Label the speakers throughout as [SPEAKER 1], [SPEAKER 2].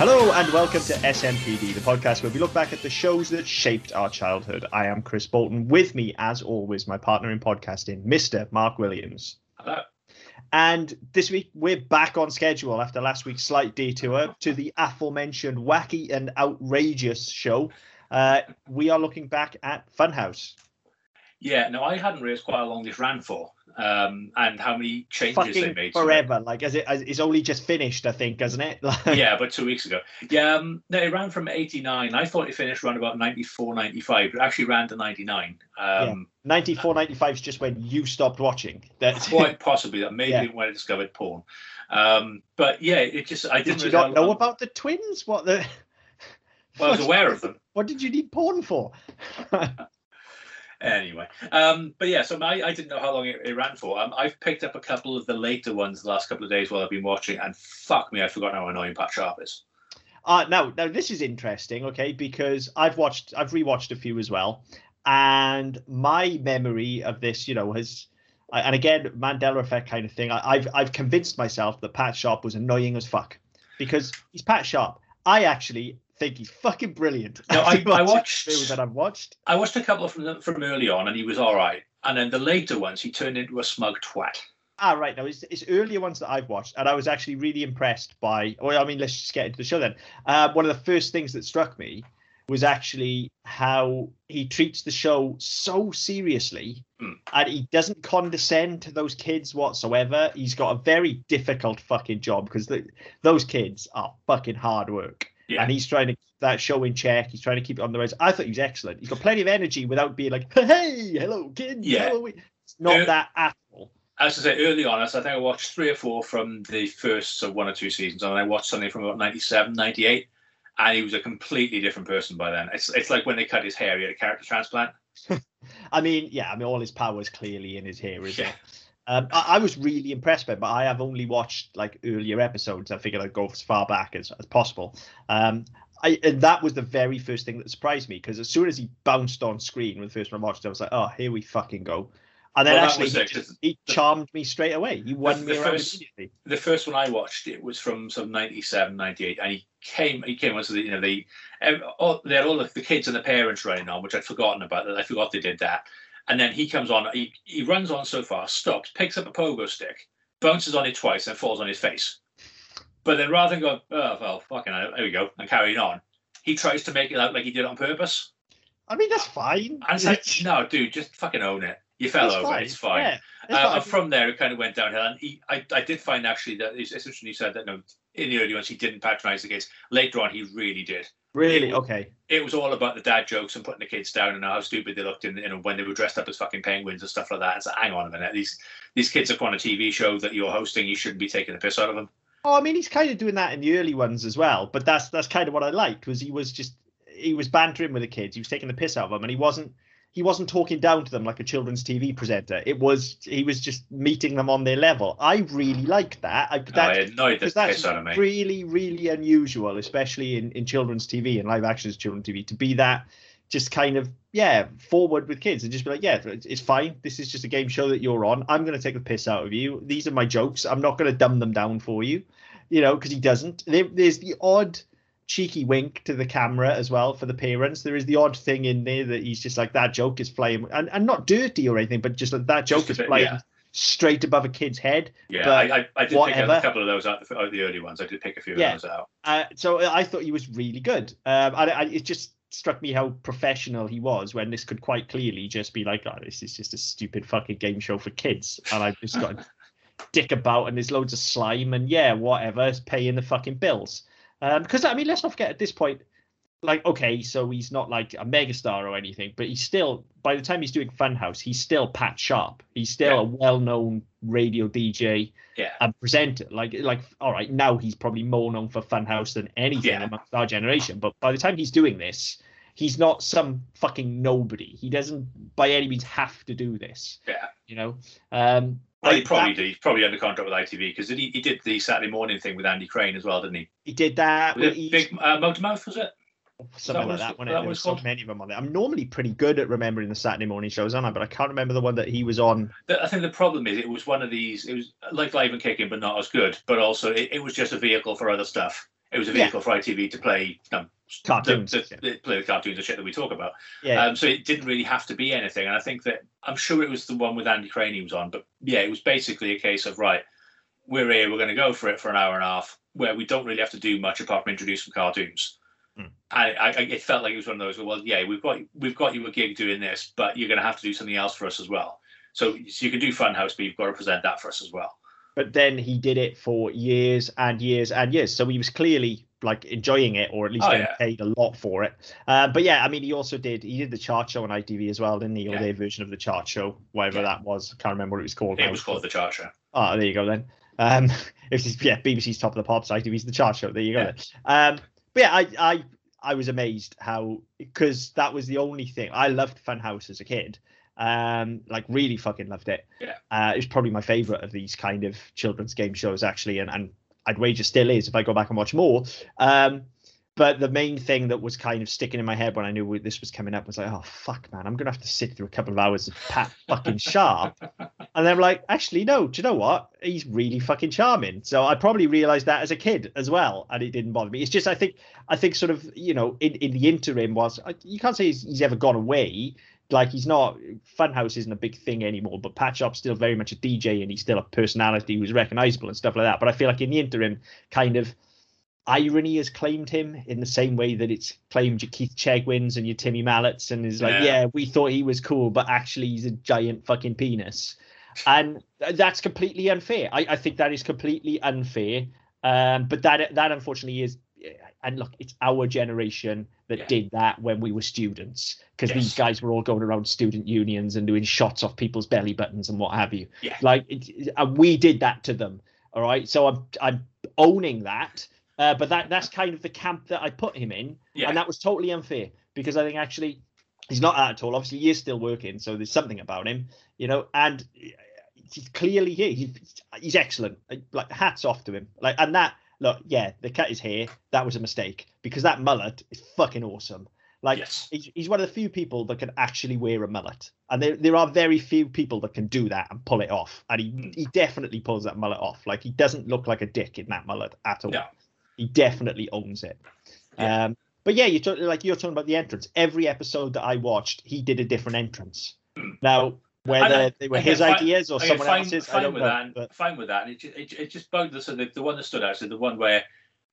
[SPEAKER 1] Hello and welcome to SMPD, the podcast where we look back at the shows that shaped our childhood. I am Chris Bolton. With me, as always, my partner in podcasting, Mr. Mark Williams.
[SPEAKER 2] Hello.
[SPEAKER 1] And this week, we're back on schedule after last week's slight detour to the aforementioned wacky and outrageous show. Uh, we are looking back at Funhouse.
[SPEAKER 2] Yeah, no, I hadn't realised quite how long this ran for, um, and how many changes they
[SPEAKER 1] Fucking
[SPEAKER 2] made. to it.
[SPEAKER 1] forever. Like, as it, as it's only just finished, I think, hasn't it?
[SPEAKER 2] Yeah, but two weeks ago. Yeah, um, no, it ran from 89. I thought it finished around about 94, 95, but it actually ran to 99. Um,
[SPEAKER 1] 94, 95 is just when you stopped watching. That's
[SPEAKER 2] Quite possibly that maybe
[SPEAKER 1] Yeah.
[SPEAKER 2] when I discovered porn. Um, but yeah, it just, I didn't
[SPEAKER 1] Did you not know
[SPEAKER 2] long-
[SPEAKER 1] about the twins? What the?
[SPEAKER 2] Well, I was aware of them.
[SPEAKER 1] What did you need porn for?
[SPEAKER 2] Anyway, um, but yeah, so I, I didn't know how long it, it ran for. Um, I've picked up a couple of the later ones the last couple of days while I've been watching, and fuck me, I've forgotten how annoying Pat Sharp is.
[SPEAKER 1] Uh, now, now this is interesting, okay, because I've watched, I've rewatched a few as well, and my memory of this, you know, has, and again, Mandela effect kind of thing. I, I've, I've convinced myself that Pat Sharp was annoying as fuck because he's Pat Sharp. I actually think he's fucking brilliant.
[SPEAKER 2] No, I- I watched-
[SPEAKER 1] that I've watched.
[SPEAKER 2] I watched a couple from the, from early on, and he was all right. And then the later ones, he turned into a smug twat.
[SPEAKER 1] Ah, right. Now, it's, it's earlier ones that I've watched, and I was actually really impressed by. Well, I mean, let's just get into the show then. Uh, one of the first things that struck me was actually how he treats the show so seriously,
[SPEAKER 2] Hmm.
[SPEAKER 1] and he doesn't condescend to those kids whatsoever. He's got a very difficult fucking job because those kids are fucking hard work,
[SPEAKER 2] Yeah.
[SPEAKER 1] and he's trying to keep that show in check. He's trying to keep it on the rise. I thought he was excellent. He's got plenty of energy without being like, "Hey, hello, kid.
[SPEAKER 2] Yeah.
[SPEAKER 1] we?" It's not
[SPEAKER 2] Uh,
[SPEAKER 1] that at all.
[SPEAKER 2] As I say, early on, I think I watched three or four from the first so one or two seasons, and I watched something from about 97, 98, and he was a completely different person by then. It's, it's like when they cut his hair, he had a character transplant.
[SPEAKER 1] I mean, yeah, I mean, all his power is clearly in his hair, isn't
[SPEAKER 2] Yeah.
[SPEAKER 1] it? Um, I, I was really impressed by it, but I have only watched like earlier episodes. I figured I'd go as far back as, as possible. Um, I, and that was the very first thing that surprised me because as soon as he bounced on screen with the first one I watched, I was like, oh, here we fucking go. And then
[SPEAKER 2] Well,
[SPEAKER 1] actually, he, just- he
[SPEAKER 2] the-
[SPEAKER 1] charmed me straight away. He won
[SPEAKER 2] the
[SPEAKER 1] me around
[SPEAKER 2] first-
[SPEAKER 1] immediately.
[SPEAKER 2] the first one I watched it was from some 97, 98, and he came he came on so that you know they all, they had all of the kids and the parents running on, which I'd forgotten about. That I forgot they did that. And then he comes on, he, he runs on so far, stops, picks up a pogo stick, bounces on it twice, and falls on his face. But then rather than go, oh well, fucking hell, there we go, and carrying on, he tries to make it out like he did it on purpose.
[SPEAKER 1] I mean, that's fine.
[SPEAKER 2] And it's like, no, dude, just fucking own it. You fell
[SPEAKER 1] It's
[SPEAKER 2] over, it's fine.
[SPEAKER 1] Yeah, it's
[SPEAKER 2] Uh,
[SPEAKER 1] fine.
[SPEAKER 2] and from there, it kind of went downhill. And he, I, I did find actually that it's it's interesting you said that no, in the early ones he didn't patronize the kids. Later on, he really did.
[SPEAKER 1] Really okay.
[SPEAKER 2] It was all about the dad jokes and putting the kids down and how stupid they looked in, you know, when they were dressed up as fucking penguins and stuff like that. It's like, hang on a minute, these these kids are on a TV show that you're hosting. You shouldn't be taking the piss out of them.
[SPEAKER 1] Oh, I mean, he's kind of doing that in the early ones as well. But that's that's kind of what I liked was he was just he was bantering with the kids. He was taking the piss out of them, and he wasn't he wasn't talking down to them like a children's TV presenter. It was he was just meeting them on their level. I really liked that. I, oh,
[SPEAKER 2] No, I annoyed the
[SPEAKER 1] that's
[SPEAKER 2] piss out of me.
[SPEAKER 1] really really unusual, especially in in children's TV and live action children's TV, to be that just kind of yeah forward with kids and just be like yeah it's it's fine this is just a game show that you're on i'm going to take the piss out of you these are my jokes i'm not going to dumb them down for you you know because he doesn't there, there's the odd cheeky wink to the camera as well for the parents there is the odd thing in there that he's just like that joke is flying and, and not dirty or anything but just like that joke
[SPEAKER 2] Just
[SPEAKER 1] is
[SPEAKER 2] bit,
[SPEAKER 1] flying
[SPEAKER 2] yeah.
[SPEAKER 1] straight above a kid's head
[SPEAKER 2] Yeah, I, I, I did pick
[SPEAKER 1] whatever.
[SPEAKER 2] out a couple of those out, the- out the early ones. I did pick a few
[SPEAKER 1] Yeah.
[SPEAKER 2] of those out.
[SPEAKER 1] Uh, so I thought he was really good. Um, and I, it just struck me how professional he was when this could quite clearly just be like, oh, this is just a stupid fucking game show for kids. And I've just got dick about and there's loads of slime and yeah, whatever, it's paying the fucking bills. Um, because I mean, let's not forget at this point, like, okay, so he's not like a megastar or anything, but he's still, by the time he's doing Funhouse, he's still Pat Sharp. He's still
[SPEAKER 2] Yeah.
[SPEAKER 1] a well known radio DJ
[SPEAKER 2] Yeah.
[SPEAKER 1] and presenter. Like, like, all right, now he's probably more known for Funhouse than anything
[SPEAKER 2] Yeah.
[SPEAKER 1] amongst our generation. But by the time he's doing this, he's not some fucking nobody. He doesn't by any means have to do this.
[SPEAKER 2] Yeah.
[SPEAKER 1] You know. Um,
[SPEAKER 2] Well, he probably
[SPEAKER 1] that-
[SPEAKER 2] did. He's probably under contract with ITV because he, he did the Saturday morning thing with Andy Crane as well, didn't he?
[SPEAKER 1] he did that.
[SPEAKER 2] Was
[SPEAKER 1] with
[SPEAKER 2] it
[SPEAKER 1] Ease-
[SPEAKER 2] Big uh, Motormouth, was it?
[SPEAKER 1] something
[SPEAKER 2] that
[SPEAKER 1] like that. One
[SPEAKER 2] that
[SPEAKER 1] there
[SPEAKER 2] was
[SPEAKER 1] so many of them on there. I'm normally pretty good at remembering the Saturday morning shows, aren't I? But I can't remember the one that he was on.
[SPEAKER 2] The- I think the problem is it was one of these. It was like Live and Kicking, but not as good. But also, it, it was just a vehicle for other stuff. It was a
[SPEAKER 1] Yeah.
[SPEAKER 2] vehicle for ITV to play um,
[SPEAKER 1] Cartoons.
[SPEAKER 2] the, the, the, play the cartoons and shit that we talk about.
[SPEAKER 1] yeah.
[SPEAKER 2] Um, so it didn't really have to be anything. And I think that I'm sure it was the one with Andy Crane he was on, but yeah, it was basically a case of right, we're here, we're going to go for it for an hour and a half, where we don't really have to do much apart from introduce some cartoons.
[SPEAKER 1] Hmm.
[SPEAKER 2] And I, I, it felt like it was one of those. Well, yeah, we've got we've got you a gig doing this, but you're going to have to do something else for us as well. So, so you can do Funhouse, but you've got to present that for us as well.
[SPEAKER 1] but then he did it for years and years and years. So he was clearly like enjoying it, or at least
[SPEAKER 2] Oh,
[SPEAKER 1] getting
[SPEAKER 2] yeah.
[SPEAKER 1] paid a lot for it. Uh, but yeah, I mean, he also did he did the chart show on ITV as well, didn't he? Or
[SPEAKER 2] Yeah.
[SPEAKER 1] their version of the chart show, whatever
[SPEAKER 2] Yeah.
[SPEAKER 1] that was. I can't remember what it was called.
[SPEAKER 2] It
[SPEAKER 1] now.
[SPEAKER 2] was called the Chart Show.
[SPEAKER 1] Oh, there you go then. Um, if it's, yeah, BBC's top of the pops, ITV's the chart show. There you go.
[SPEAKER 2] Yeah.
[SPEAKER 1] Then. Um, but yeah, I I I was amazed how because that was the only thing I loved Funhouse as a kid. Um, like really fucking loved it.
[SPEAKER 2] Yeah.
[SPEAKER 1] Uh, it's probably my favorite of these kind of children's game shows actually, and and I'd wager still is if I go back and watch more. Um, but the main thing that was kind of sticking in my head when I knew this was coming up was like, oh fuck, man, I'm gonna have to sit through a couple of hours of Pat fucking Sharp. And then I'm like, actually, no, do you know what? He's really fucking charming. So I probably realized that as a kid as well, and it didn't bother me. It's just I think I think sort of you know in, in the interim was you can't say he's, he's ever gone away. Like he's not Funhouse isn't a big thing anymore, but Pat Sharp's still very much a DJ and he's still a personality who's recognizable and stuff like that. But I feel like in the interim, kind of irony has claimed him in the same way that it's claimed your Keith Chegwins and your Timmy Malletts and is like,
[SPEAKER 2] Yeah.
[SPEAKER 1] yeah, we thought he was cool, but actually he's a giant fucking penis. And that's completely unfair. I, I think that is completely unfair. Um, but that that unfortunately is and look, it's our generation that
[SPEAKER 2] Yeah.
[SPEAKER 1] did that when we were students because these guys were all going around student unions and doing shots off people's belly buttons and what have you.
[SPEAKER 2] Yeah.
[SPEAKER 1] Like, it, and we did that to them. All right, so I'm I'm owning that. Uh, but that that's kind of the camp that I put him in,
[SPEAKER 2] Yeah.
[SPEAKER 1] and that was totally unfair because I think actually he's not that at all. Obviously, he is still working, so there's something about him, you know. And he's clearly here. He's, he's excellent. Like hats off to him. Like and that look, yeah, the cut is here. That was a mistake because that mullet is fucking awesome. Like
[SPEAKER 2] yes.
[SPEAKER 1] he's, he's one of the few people that can actually wear a mullet, and there there are very few people that can do that and pull it off. And he
[SPEAKER 2] Mm.
[SPEAKER 1] he definitely pulls that mullet off. Like he doesn't look like a dick in that mullet at all.
[SPEAKER 2] No.
[SPEAKER 1] He definitely owns it.
[SPEAKER 2] Yeah.
[SPEAKER 1] Um, but yeah, you're talking like you're talking about the entrance. Every episode that I watched, he did a different entrance.
[SPEAKER 2] Mm.
[SPEAKER 1] Now whether they were his
[SPEAKER 2] fine-
[SPEAKER 1] ideas or
[SPEAKER 2] Okay,
[SPEAKER 1] someone
[SPEAKER 2] fine,
[SPEAKER 1] else's, I
[SPEAKER 2] fine
[SPEAKER 1] don't
[SPEAKER 2] with
[SPEAKER 1] know.
[SPEAKER 2] that.
[SPEAKER 1] but-
[SPEAKER 2] Fine with that. And it, it, it just bugged us. So the, the one that stood out, so the one where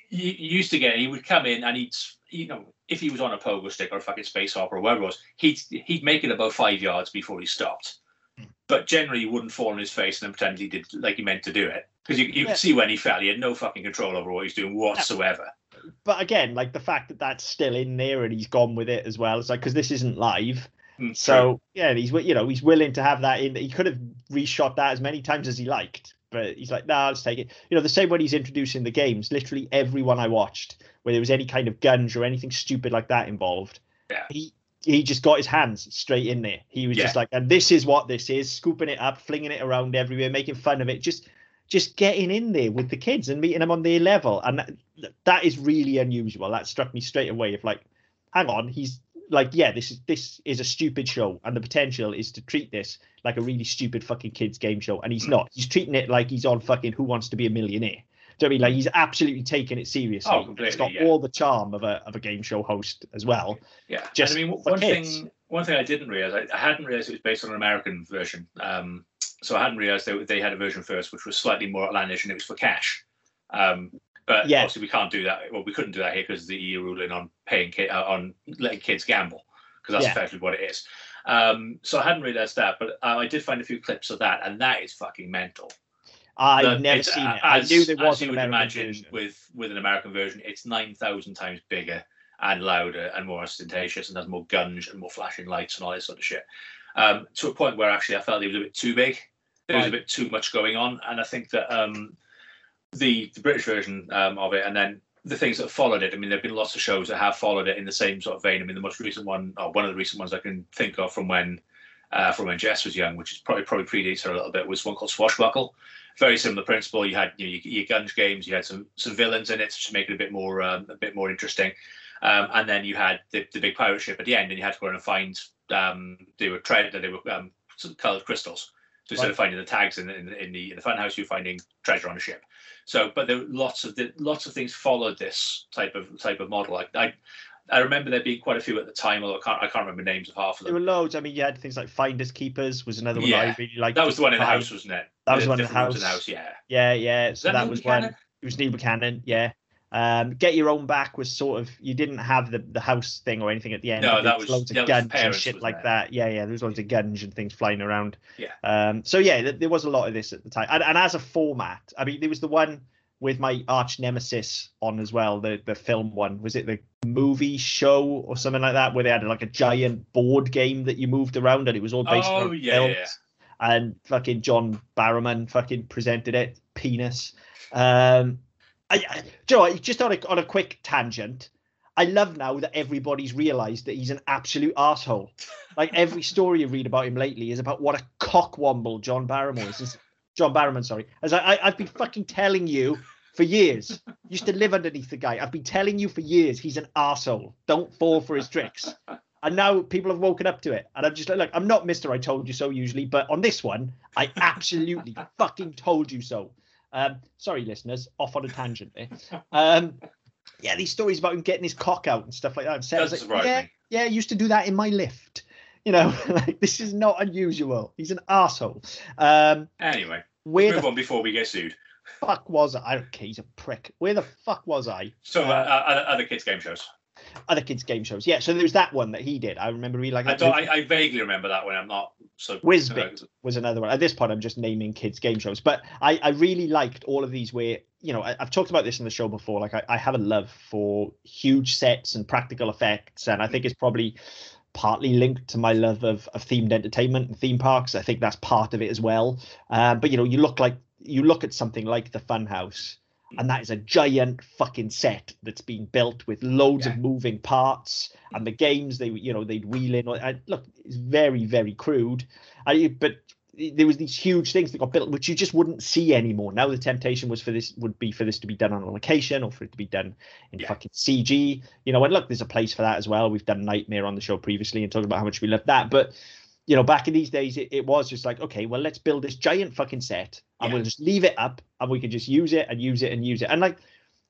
[SPEAKER 2] you, you used to get, he would come in and he'd, you know, if he was on a pogo stick or a fucking space hopper or whatever it was, he'd he'd make it about five yards before he stopped.
[SPEAKER 1] Hmm.
[SPEAKER 2] But generally, he wouldn't fall on his face and then pretend he did like he meant to do it because you, you
[SPEAKER 1] Yeah.
[SPEAKER 2] could see when he fell, he had no fucking control over what he's doing whatsoever.
[SPEAKER 1] but again, like the fact that that's still in there and he's gone with it as well. It's like because this isn't live,
[SPEAKER 2] Mm, true.
[SPEAKER 1] so yeah, he's you know he's willing to have that in. He could have reshot that as many times as he liked, but he's like, nah, let's take it. You know, the same when he's introducing the games. Literally everyone I watched, where there was any kind of gunge or anything stupid like that involved,
[SPEAKER 2] Yeah.
[SPEAKER 1] he he just got his hands straight in there. He was just like, and this is what this is, scooping it up, flinging it around everywhere, making fun of it, just just getting in there with the kids and meeting them on their level, and that, that is really unusual. That struck me straight away. Of like, hang on, he's like, yeah, this is this is a stupid show, and the potential is to treat this like a really stupid fucking kids game show, and he's
[SPEAKER 2] Mm.
[SPEAKER 1] not. He's treating it like he's on fucking Who Wants to Be a Millionaire. Do you know I mean? Like he's absolutely taking it seriously.
[SPEAKER 2] Oh,
[SPEAKER 1] it's
[SPEAKER 2] completely,
[SPEAKER 1] got
[SPEAKER 2] yeah.
[SPEAKER 1] all the charm of a of a game show host as well.
[SPEAKER 2] Yeah,
[SPEAKER 1] just
[SPEAKER 2] and I mean, one
[SPEAKER 1] kids.
[SPEAKER 2] thing, one thing I didn't realize, I, I hadn't realized it was based on an American version. Um, so I hadn't realized they, they had a version first, which was slightly more outlandish, and it was for cash. Um, but
[SPEAKER 1] Yeah.
[SPEAKER 2] obviously, we can't do that. Well, we couldn't do that here because the EU ruling on paying ki- uh, on letting kids gamble, because that's
[SPEAKER 1] Yeah.
[SPEAKER 2] effectively what it is. Um, so I hadn't realized that, but uh, I did find a few clips of that, and that is fucking mental.
[SPEAKER 1] I've
[SPEAKER 2] The-
[SPEAKER 1] never seen
[SPEAKER 2] uh,
[SPEAKER 1] it. I knew there was.
[SPEAKER 2] as
[SPEAKER 1] you
[SPEAKER 2] would imagine
[SPEAKER 1] version.
[SPEAKER 2] with with an American version, it's nine thousand times bigger and louder and more ostentatious, and has more guns and more flashing lights and all this sort of shit. Um, to a point where actually I felt it was a bit too big. There was a bit too much going on, and I think that um, the the British version um, of it, and then the things that followed it. I mean, there've been lots of shows that have followed it in the same sort of vein. I mean, the most recent one, or one of the recent ones I can think of from when uh, from when Jess was young, which is probably probably predates her a little bit, was one called Swashbuckle. Very similar principle. You had you know, your, your games, you had some some villains in it to make it a bit more um, a bit more interesting, um, and then you had the, the big pirate ship at the end, and you had to go around and find um, they were tread they were um, coloured crystals. So instead
[SPEAKER 1] Right.
[SPEAKER 2] of finding the tags in, in, in the in the fun house, you're finding treasure on a ship. So, but there were lots of the, lots of things followed this type of type of model. I, I I remember there being quite a few at the time, although I can't I can't remember names of half of them.
[SPEAKER 1] There were loads. I mean, you had things like Finders Keepers was another one that I really liked.
[SPEAKER 2] That was the one in the house, wasn't it?
[SPEAKER 1] That was the one in the
[SPEAKER 2] different rooms
[SPEAKER 1] house.
[SPEAKER 2] Yeah.
[SPEAKER 1] Yeah, yeah. So
[SPEAKER 2] that
[SPEAKER 1] that, was one. It was Neil Buchanan. Yeah. Um, Get Your Own Back was sort of you didn't have the, the house thing or anything at the end.
[SPEAKER 2] No, that was-
[SPEAKER 1] loads of guns and shit like
[SPEAKER 2] it?
[SPEAKER 1] that. Yeah, yeah. There was loads of guns and things flying around.
[SPEAKER 2] Yeah.
[SPEAKER 1] Um. So yeah, th- there was a lot of this at the time, and, and as a format, I mean, there was the one with my arch nemesis on as well. The the film one was it the movie show or something like that, where they had like a giant board game that you moved around, and it was all based
[SPEAKER 2] Oh,
[SPEAKER 1] on
[SPEAKER 2] yeah,
[SPEAKER 1] films.
[SPEAKER 2] yeah.
[SPEAKER 1] And fucking John Barrowman fucking presented it. Penis. Um, I, I, do you know what, just on a on a quick tangent. I love now that everybody's realised that he's an absolute asshole. Like every story you read about him lately is about what a cockwomble John Barrowman is. Is- John Barrowman, sorry. As I, I, I've been fucking telling you for years. Used to live underneath the guy. I've been telling you for years he's an asshole. Don't fall for his tricks. And now people have woken up to it. And I'm just like, look, I'm not Mr. I told you so usually, but on this one, I absolutely fucking told you so. Um, sorry, listeners, off on a tangent there. Um, yeah, these stories about him getting his cock out and stuff like that. And Sarah's
[SPEAKER 2] Doesn't
[SPEAKER 1] like,
[SPEAKER 2] surprise
[SPEAKER 1] yeah, yeah, I used to do that in my lift. You know, like this is not unusual. He's an asshole. Um,
[SPEAKER 2] Anyway,
[SPEAKER 1] where
[SPEAKER 2] move
[SPEAKER 1] the
[SPEAKER 2] on before we get sued.
[SPEAKER 1] fuck was I? I don't care. He's a prick. Where the fuck was I?
[SPEAKER 2] So, uh,
[SPEAKER 1] Uh,
[SPEAKER 2] other, other kids' game shows.
[SPEAKER 1] Other kids' game shows. Yeah, so there was that one that he did. I remember really like
[SPEAKER 2] I, don't, I, I vaguely remember that one. I'm not so.
[SPEAKER 1] Wizbit was another one. At this point, I'm just naming kids' game shows, but I, I really liked all of these where, you know, I, I've talked about this in the show before. Like, I, I have a love for huge sets and practical effects, and I think it's probably partly linked to my love of, of themed entertainment and theme parks. I think that's part of it as well. Uh, but, you know, you look like, you look at something like the Funhouse, and that is a giant fucking set that's been built with loads of moving parts and the games they you know they'd wheel in. I, look it's very very crude. I, but there was these huge things that got built which you just wouldn't see anymore. Now the temptation was for this would be for this to be done on a location or for it to be done in
[SPEAKER 2] Yeah.
[SPEAKER 1] fucking cg you know and look there's a place for that as well. We've done Knightmare on the show previously and talked about how much we love that but you know, back in these days, it, it was just like, okay, well, let's build this giant fucking set and
[SPEAKER 2] Yeah.
[SPEAKER 1] we'll just leave it up and we can just use it and use it and use it. And like,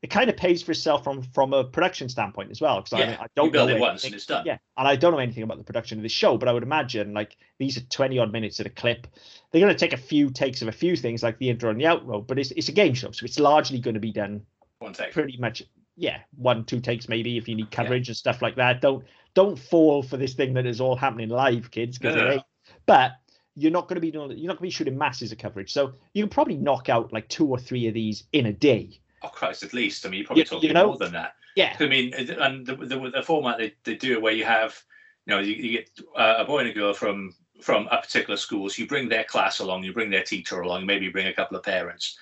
[SPEAKER 1] it kind of pays for itself from from a production standpoint as well. Because I, mean, I don't
[SPEAKER 2] you build
[SPEAKER 1] know
[SPEAKER 2] it once and it's done.
[SPEAKER 1] Yeah, and I don't know anything about the production of this show, but I would imagine like these are twenty odd minutes at a clip. They're going to take a few takes of a few things like the intro and the outro, but it's it's a game show, so it's largely going to be done
[SPEAKER 2] One take.
[SPEAKER 1] pretty much yeah one two takes maybe if you need coverage and stuff like that don't don't fall for this thing that is all happening live kids because
[SPEAKER 2] No, no,
[SPEAKER 1] it
[SPEAKER 2] no.
[SPEAKER 1] ain't but you're not going to be doing you're not going to be shooting masses of coverage so you can probably knock out like two or three of these in a day
[SPEAKER 2] Oh Christ, at least. I mean, you're probably
[SPEAKER 1] You-
[SPEAKER 2] talking
[SPEAKER 1] you know-
[SPEAKER 2] more than that.
[SPEAKER 1] yeah
[SPEAKER 2] I mean, and the, the, the format they, they do it where you have, you know, you, you get uh, a boy and a girl from from a particular school. So you bring their class along, you bring their teacher along, maybe you bring a couple of parents.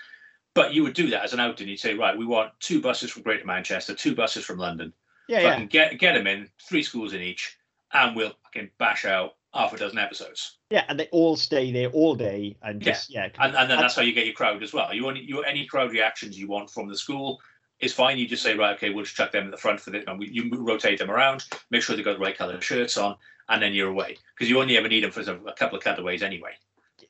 [SPEAKER 2] But you would do that as an outing. You'd say, right, we want two buses from Greater Manchester, two buses from London.
[SPEAKER 1] Yeah yeah
[SPEAKER 2] get get them in, three schools in each, and we'll fucking bash out half a dozen episodes.
[SPEAKER 1] yeah and they all stay there all day and
[SPEAKER 2] Yeah.
[SPEAKER 1] just yeah,
[SPEAKER 2] And, and then that's how you get your crowd as well. You want you any crowd reactions you want from the school is fine. You just say right, okay, we'll just chuck them at the front for the. And we, you rotate them around, make sure they've got the right colour shirts on, and then you're away because you only ever need them for a couple of cutaways anyway.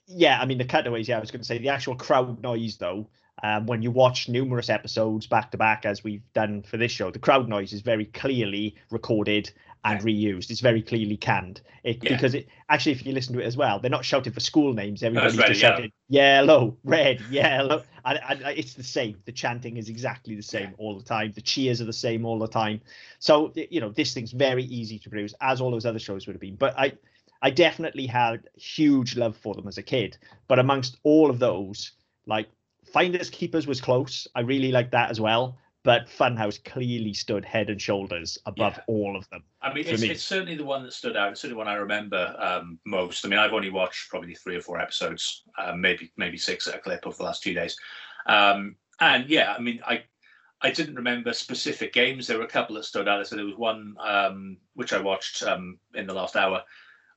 [SPEAKER 1] yeah, I mean the cutaways. Yeah, I was going to say the actual crowd noise though. Um, when you watch numerous episodes back to back, as we've done for this show, the crowd noise is very clearly recorded and reused. It's very clearly canned. It
[SPEAKER 2] Yeah.
[SPEAKER 1] because it actually, if you listen to it as well, they're not shouting for school names. Everybody's just shouting yellow, red, yellow, and, and it's the same. The chanting is exactly the same all the time. The cheers are the same all the time. So you know this thing's very easy to produce, as all those other shows would have been. But I, I definitely had huge love for them as a kid. But amongst all of those, like Finders Keepers was close. I really liked that as well. But Funhouse clearly stood head and shoulders above
[SPEAKER 2] Yeah.
[SPEAKER 1] all of them.
[SPEAKER 2] I mean, it's,
[SPEAKER 1] me.
[SPEAKER 2] it's certainly the one that stood out. It's certainly one I remember um, most. I mean, I've only watched probably three or four episodes, uh, maybe maybe six at a clip over the last two days. Um, and yeah, I mean, I I didn't remember specific games. There were a couple that stood out. So there was one um, which I watched um, in the last hour,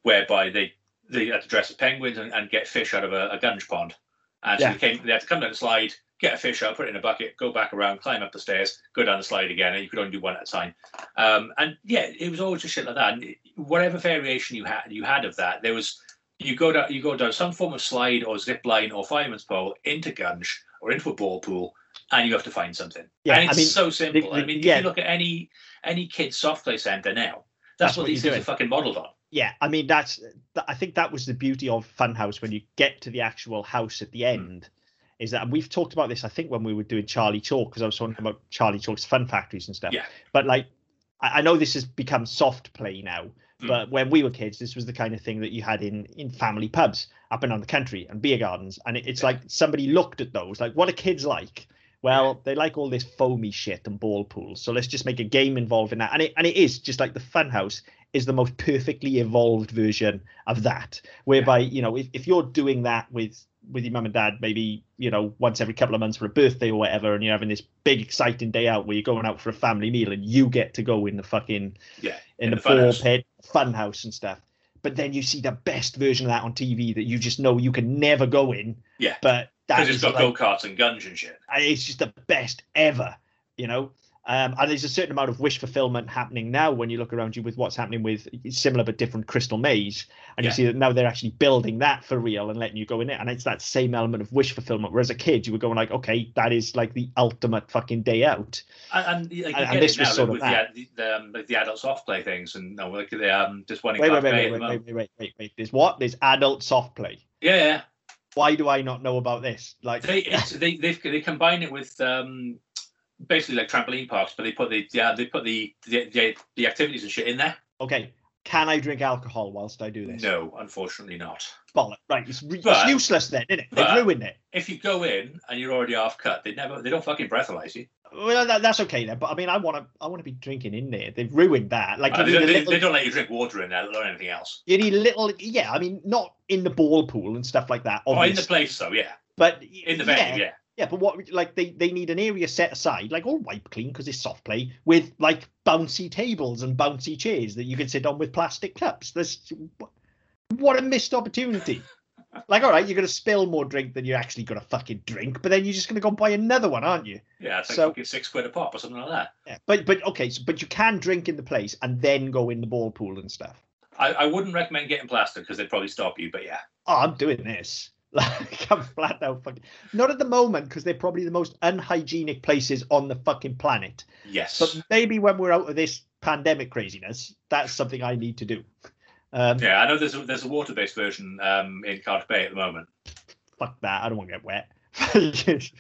[SPEAKER 2] whereby they they had to dress as penguins and, and get fish out of a, a gunge pond. And so
[SPEAKER 1] Yeah.
[SPEAKER 2] they came, they had to come down the slide, get a fish out, put it in a bucket, go back around, climb up the stairs, go down the slide again, and you could only do one at a time. Um, and yeah, it was always just shit like that. And whatever variation you had, you had of that, there was you go down you go down some form of slide or zip line or fireman's pole into Gunge or into a ball pool, and you have to find something.
[SPEAKER 1] Yeah,
[SPEAKER 2] and
[SPEAKER 1] I
[SPEAKER 2] it's
[SPEAKER 1] mean,
[SPEAKER 2] so simple.
[SPEAKER 1] the-
[SPEAKER 2] I mean,
[SPEAKER 1] yeah.
[SPEAKER 2] if you look at any any kid's soft play center now, that's,
[SPEAKER 1] That's
[SPEAKER 2] what,
[SPEAKER 1] what
[SPEAKER 2] these things are
[SPEAKER 1] doing.
[SPEAKER 2] fucking modelled on.
[SPEAKER 1] Yeah i mean that's i think that was the beauty of funhouse when you get to the actual house at the
[SPEAKER 2] Hmm.
[SPEAKER 1] end is that and we've talked about this i think when we were doing charlie chalk because i was talking about charlie chalk's fun factories and stuff
[SPEAKER 2] Yeah.
[SPEAKER 1] but like I, I know this has become soft play now
[SPEAKER 2] Hmm.
[SPEAKER 1] but when we were kids this was the kind of thing that you had in in family pubs up and down the country and beer gardens and it, it's
[SPEAKER 2] Yeah.
[SPEAKER 1] like somebody looked at those like what are kids like well they like all this foamy shit and ball pools so let's just make a game involving that and it and it is just like the funhouse is the most perfectly evolved version of that whereby you know if, if you're doing that with with your mum and dad maybe you know once every couple of months for a birthday or whatever and you're having this big exciting day out where you're going out for a family meal and you get to go in the fucking
[SPEAKER 2] Yeah,
[SPEAKER 1] in,
[SPEAKER 2] in
[SPEAKER 1] the,
[SPEAKER 2] the
[SPEAKER 1] ball pit fun house and stuff but then you see the best version of that on tv that you just know you can never go in
[SPEAKER 2] Yeah.
[SPEAKER 1] but that
[SPEAKER 2] Because it's
[SPEAKER 1] is
[SPEAKER 2] got
[SPEAKER 1] like,
[SPEAKER 2] go karts and guns and shit.
[SPEAKER 1] and it's just the best ever, you know. Um, and there's a certain amount of wish fulfillment happening now when you look around you with what's happening with similar but different Crystal Maze, and
[SPEAKER 2] Yeah.
[SPEAKER 1] you see that now they're actually building that for real and letting you go in it, and it's that same element of wish fulfillment. Whereas a kid, you were going like, okay, that is like the ultimate fucking day out.
[SPEAKER 2] And, and, like,
[SPEAKER 1] And- and this
[SPEAKER 2] it
[SPEAKER 1] was
[SPEAKER 2] now
[SPEAKER 1] sort
[SPEAKER 2] with
[SPEAKER 1] of that.
[SPEAKER 2] the, the, um, like the adult soft play things, and no, like the um, just in
[SPEAKER 1] Wait, wait, wait, wait, wait,
[SPEAKER 2] moment.
[SPEAKER 1] wait, wait, wait, wait. There's what? There's adult soft play.
[SPEAKER 2] Yeah, yeah.
[SPEAKER 1] Why do I not know about this? Like,
[SPEAKER 2] They it's, they they they combine it with um, basically like trampoline parks, but they put the yeah they put the the, the, the activities and shit in there.
[SPEAKER 1] okay, can I drink alcohol whilst I do this?
[SPEAKER 2] No, unfortunately not.
[SPEAKER 1] Bollock. Right, it's, re-
[SPEAKER 2] But-
[SPEAKER 1] it's useless then, isn't it? They've ruined it.
[SPEAKER 2] If you go in and you're already half cut, they never they don't fucking breathalyze you.
[SPEAKER 1] Well, that, that's okay then. But I mean, I want to, I want to be drinking in there. They've ruined that. Like
[SPEAKER 2] Uh, they,
[SPEAKER 1] a
[SPEAKER 2] they,
[SPEAKER 1] little,
[SPEAKER 2] they don't let you drink water in there or anything else.
[SPEAKER 1] you need a little, yeah. I mean, not in the ball pool and stuff like that.
[SPEAKER 2] Oh, in the place though, yeah.
[SPEAKER 1] but
[SPEAKER 2] In the venue, yeah.
[SPEAKER 1] yeah. Yeah, but what, like, they they need an area set aside, like all wipe clean because it's soft play with like bouncy tables and bouncy chairs that you can sit on with plastic cups. There's what a missed opportunity. Like, all right, you're gonna spill more drink than you're actually gonna fucking drink, but then you're just gonna go and buy another one, aren't you?
[SPEAKER 2] Yeah, it's like
[SPEAKER 1] So-
[SPEAKER 2] six quid a pop or something like that.
[SPEAKER 1] Yeah. But but okay, so, but you can drink in the place and then go in the ball pool and stuff.
[SPEAKER 2] I, I wouldn't recommend getting plastic because they'd probably stop you, but yeah.
[SPEAKER 1] Oh, I'm doing this. Like I'm flat out fucking. Not at the moment because they're probably the most unhygienic places on the fucking planet.
[SPEAKER 2] Yes.
[SPEAKER 1] But maybe when we're out of this pandemic craziness, that's something I need to do. Um,
[SPEAKER 2] yeah, I know there's a, there's a water based version um, in Cardiff Bay at the moment.
[SPEAKER 1] Fuck that. I don't want to get wet.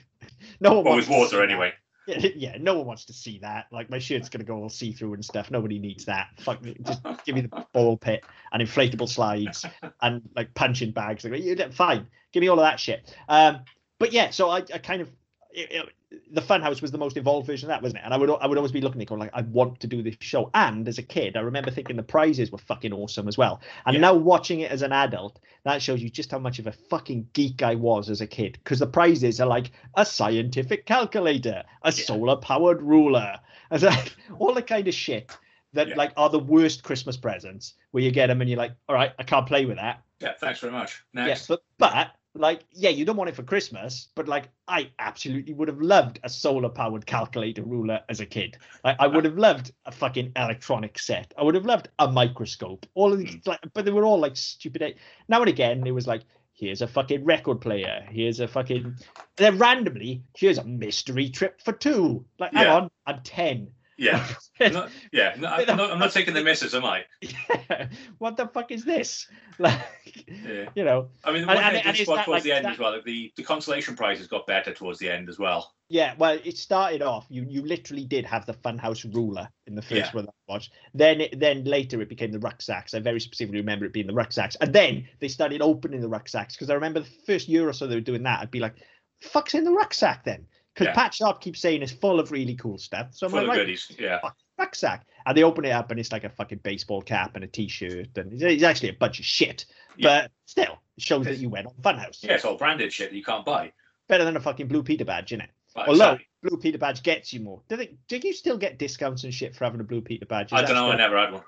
[SPEAKER 1] no one
[SPEAKER 2] Well, with water anyway.
[SPEAKER 1] Yeah, no one wants to see that. Like my shirt's gonna go all see through and stuff. Nobody needs that. Fuck me. Just give me the ball pit and inflatable slides and like punching bags. Like, fine. Give me all of that shit. Um, but yeah, so I, I kind of it, it- the Funhouse was the most evolved version of that, wasn't it? And I would I would always be looking at it going like, I want to do this show. And as a kid, I remember thinking the prizes were fucking awesome as well. And
[SPEAKER 2] Yeah.
[SPEAKER 1] now watching it as an adult, that shows you just how much of a fucking geek I was as a kid. Because the prizes are like a scientific calculator, a
[SPEAKER 2] Yeah.
[SPEAKER 1] solar powered ruler, and like all the kind of shit that
[SPEAKER 2] Yeah.
[SPEAKER 1] like are the worst Christmas presents where you get them and you're like, all right, I can't play with that.
[SPEAKER 2] Yeah, thanks very much. Next.
[SPEAKER 1] but but like yeah, you don't want it for Christmas, but like I absolutely would have loved a solar powered calculator ruler as a kid. Like I would have loved a fucking electronic set. I would have loved a microscope. All of these,
[SPEAKER 2] Hmm.
[SPEAKER 1] like, but they were all like stupid. Now and again, it was like. Here's a fucking record player. Here's a fucking. Then randomly, here's a mystery trip for two. Like, hang
[SPEAKER 2] Yeah.
[SPEAKER 1] on, I'm ten.
[SPEAKER 2] Yeah. No, yeah. No, I'm, not, I'm not taking the misses, am I? Yeah.
[SPEAKER 1] what the fuck is this? Like,
[SPEAKER 2] Yeah.
[SPEAKER 1] you know,
[SPEAKER 2] I mean, one
[SPEAKER 1] and-
[SPEAKER 2] thing I
[SPEAKER 1] and is
[SPEAKER 2] towards
[SPEAKER 1] like,
[SPEAKER 2] the end
[SPEAKER 1] that-
[SPEAKER 2] as well. The the consolation prizes got better towards the end as well.
[SPEAKER 1] Yeah, well, it started off. You you literally did have the Funhouse ruler in the first
[SPEAKER 2] Yeah.
[SPEAKER 1] one that I watched. Then it, then later it became the rucksacks. I very specifically remember it being the rucksacks, and then they started opening the rucksacks because I remember the first year or so they were doing that. I'd be like, "Fuck's in the rucksack then?" Because
[SPEAKER 2] Yeah.
[SPEAKER 1] Pat Sharp keeps saying it's full of really cool stuff. So I'm
[SPEAKER 2] Full
[SPEAKER 1] like, right,
[SPEAKER 2] goodies. Yeah.
[SPEAKER 1] rucksack, and they open it up and it's like a fucking baseball cap and a t-shirt, and it's, actually a bunch of shit.
[SPEAKER 2] Yeah.
[SPEAKER 1] But still, it shows that you went on Funhouse.
[SPEAKER 2] Yeah, it's all branded shit that you can't buy.
[SPEAKER 1] Better than a fucking blue Peter badge, isn't it? Although
[SPEAKER 2] exactly.
[SPEAKER 1] Blue Peter badge gets you more. Do they? Do you still get discounts and shit for having a Blue Peter badge? Is
[SPEAKER 2] I don't know. I never had one.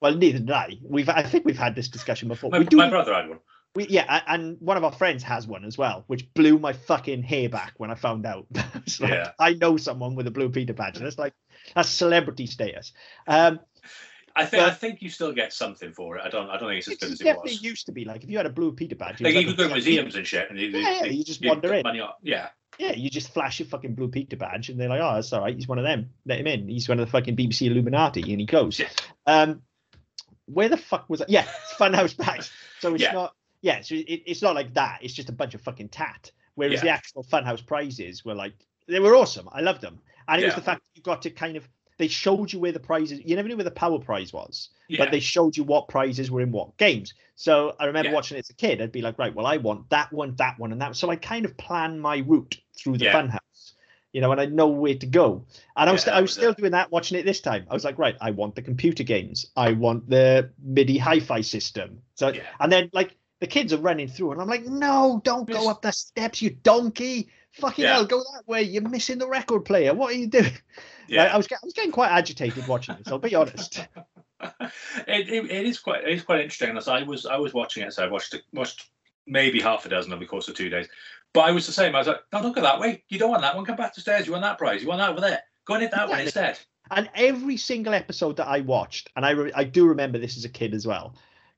[SPEAKER 1] Well, neither did I. We've. I think we've had this discussion before.
[SPEAKER 2] My,
[SPEAKER 1] we do.
[SPEAKER 2] my brother had one.
[SPEAKER 1] We, yeah, and one of our friends has one as well, which blew my fucking hair back when I found out. Like,
[SPEAKER 2] Yeah.
[SPEAKER 1] I know someone with a Blue Peter badge, and it's like that's celebrity status. Um,
[SPEAKER 2] I think
[SPEAKER 1] But-
[SPEAKER 2] I think you still get something for it. I don't I don't think it's as good as it
[SPEAKER 1] definitely
[SPEAKER 2] was.
[SPEAKER 1] used to be like if you had a blue Peter badge. it
[SPEAKER 2] Like you could go to museums and shit, and you,
[SPEAKER 1] Yeah, yeah, you just
[SPEAKER 2] you
[SPEAKER 1] wander in.
[SPEAKER 2] Yeah,
[SPEAKER 1] Yeah, you just flash your fucking blue Peter badge, and they're like, "Oh, that's all right. He's one of them. Let him in. He's one of the fucking BBC Illuminati," and he goes.
[SPEAKER 2] Yeah.
[SPEAKER 1] Um, where the fuck was that? Yeah, it's Funhouse bags. So it's
[SPEAKER 2] Yeah.
[SPEAKER 1] not. Yeah, so it, it's not like that. It's just a bunch of fucking tat. Whereas
[SPEAKER 2] Yeah.
[SPEAKER 1] the actual Funhouse prizes were like they were awesome. I loved them, and it was the fact that you got to kind of they showed you where the prizes. You never knew where the power prize was
[SPEAKER 2] yeah,
[SPEAKER 1] but they showed you what prizes were in what games. So I remember
[SPEAKER 2] Yeah.
[SPEAKER 1] watching it as a kid. I'd be like, right, well, I want that one, that one, and that. So I kind of plan my route through the
[SPEAKER 2] Yeah.
[SPEAKER 1] funhouse, you know, and I know where to go. And I was,
[SPEAKER 2] Yeah,
[SPEAKER 1] I was
[SPEAKER 2] was
[SPEAKER 1] still
[SPEAKER 2] it.
[SPEAKER 1] doing that watching it this time. I was like, right, I want the computer games. I want the MIDI hi-fi system. So
[SPEAKER 2] Yeah.
[SPEAKER 1] and then like the kids are running through, and I'm like, no, don't go up the steps, you donkey. Fucking
[SPEAKER 2] Yeah.
[SPEAKER 1] hell, go that way. You're missing the record player. What are you doing?
[SPEAKER 2] yeah.
[SPEAKER 1] I, I was, I was getting quite agitated watching this. I'll be honest.
[SPEAKER 2] it, it, it is quite it is quite interesting. As I was I was watching it, so I watched it, watched maybe half a dozen over the course of two days. But I was the same. I was like, no, don't go that way. You don't want that one. Come back to stairs. You want that prize. You want that over there. Go and hit that one instead.
[SPEAKER 1] And every single episode that I watched, and I re- I do remember this as a kid as well,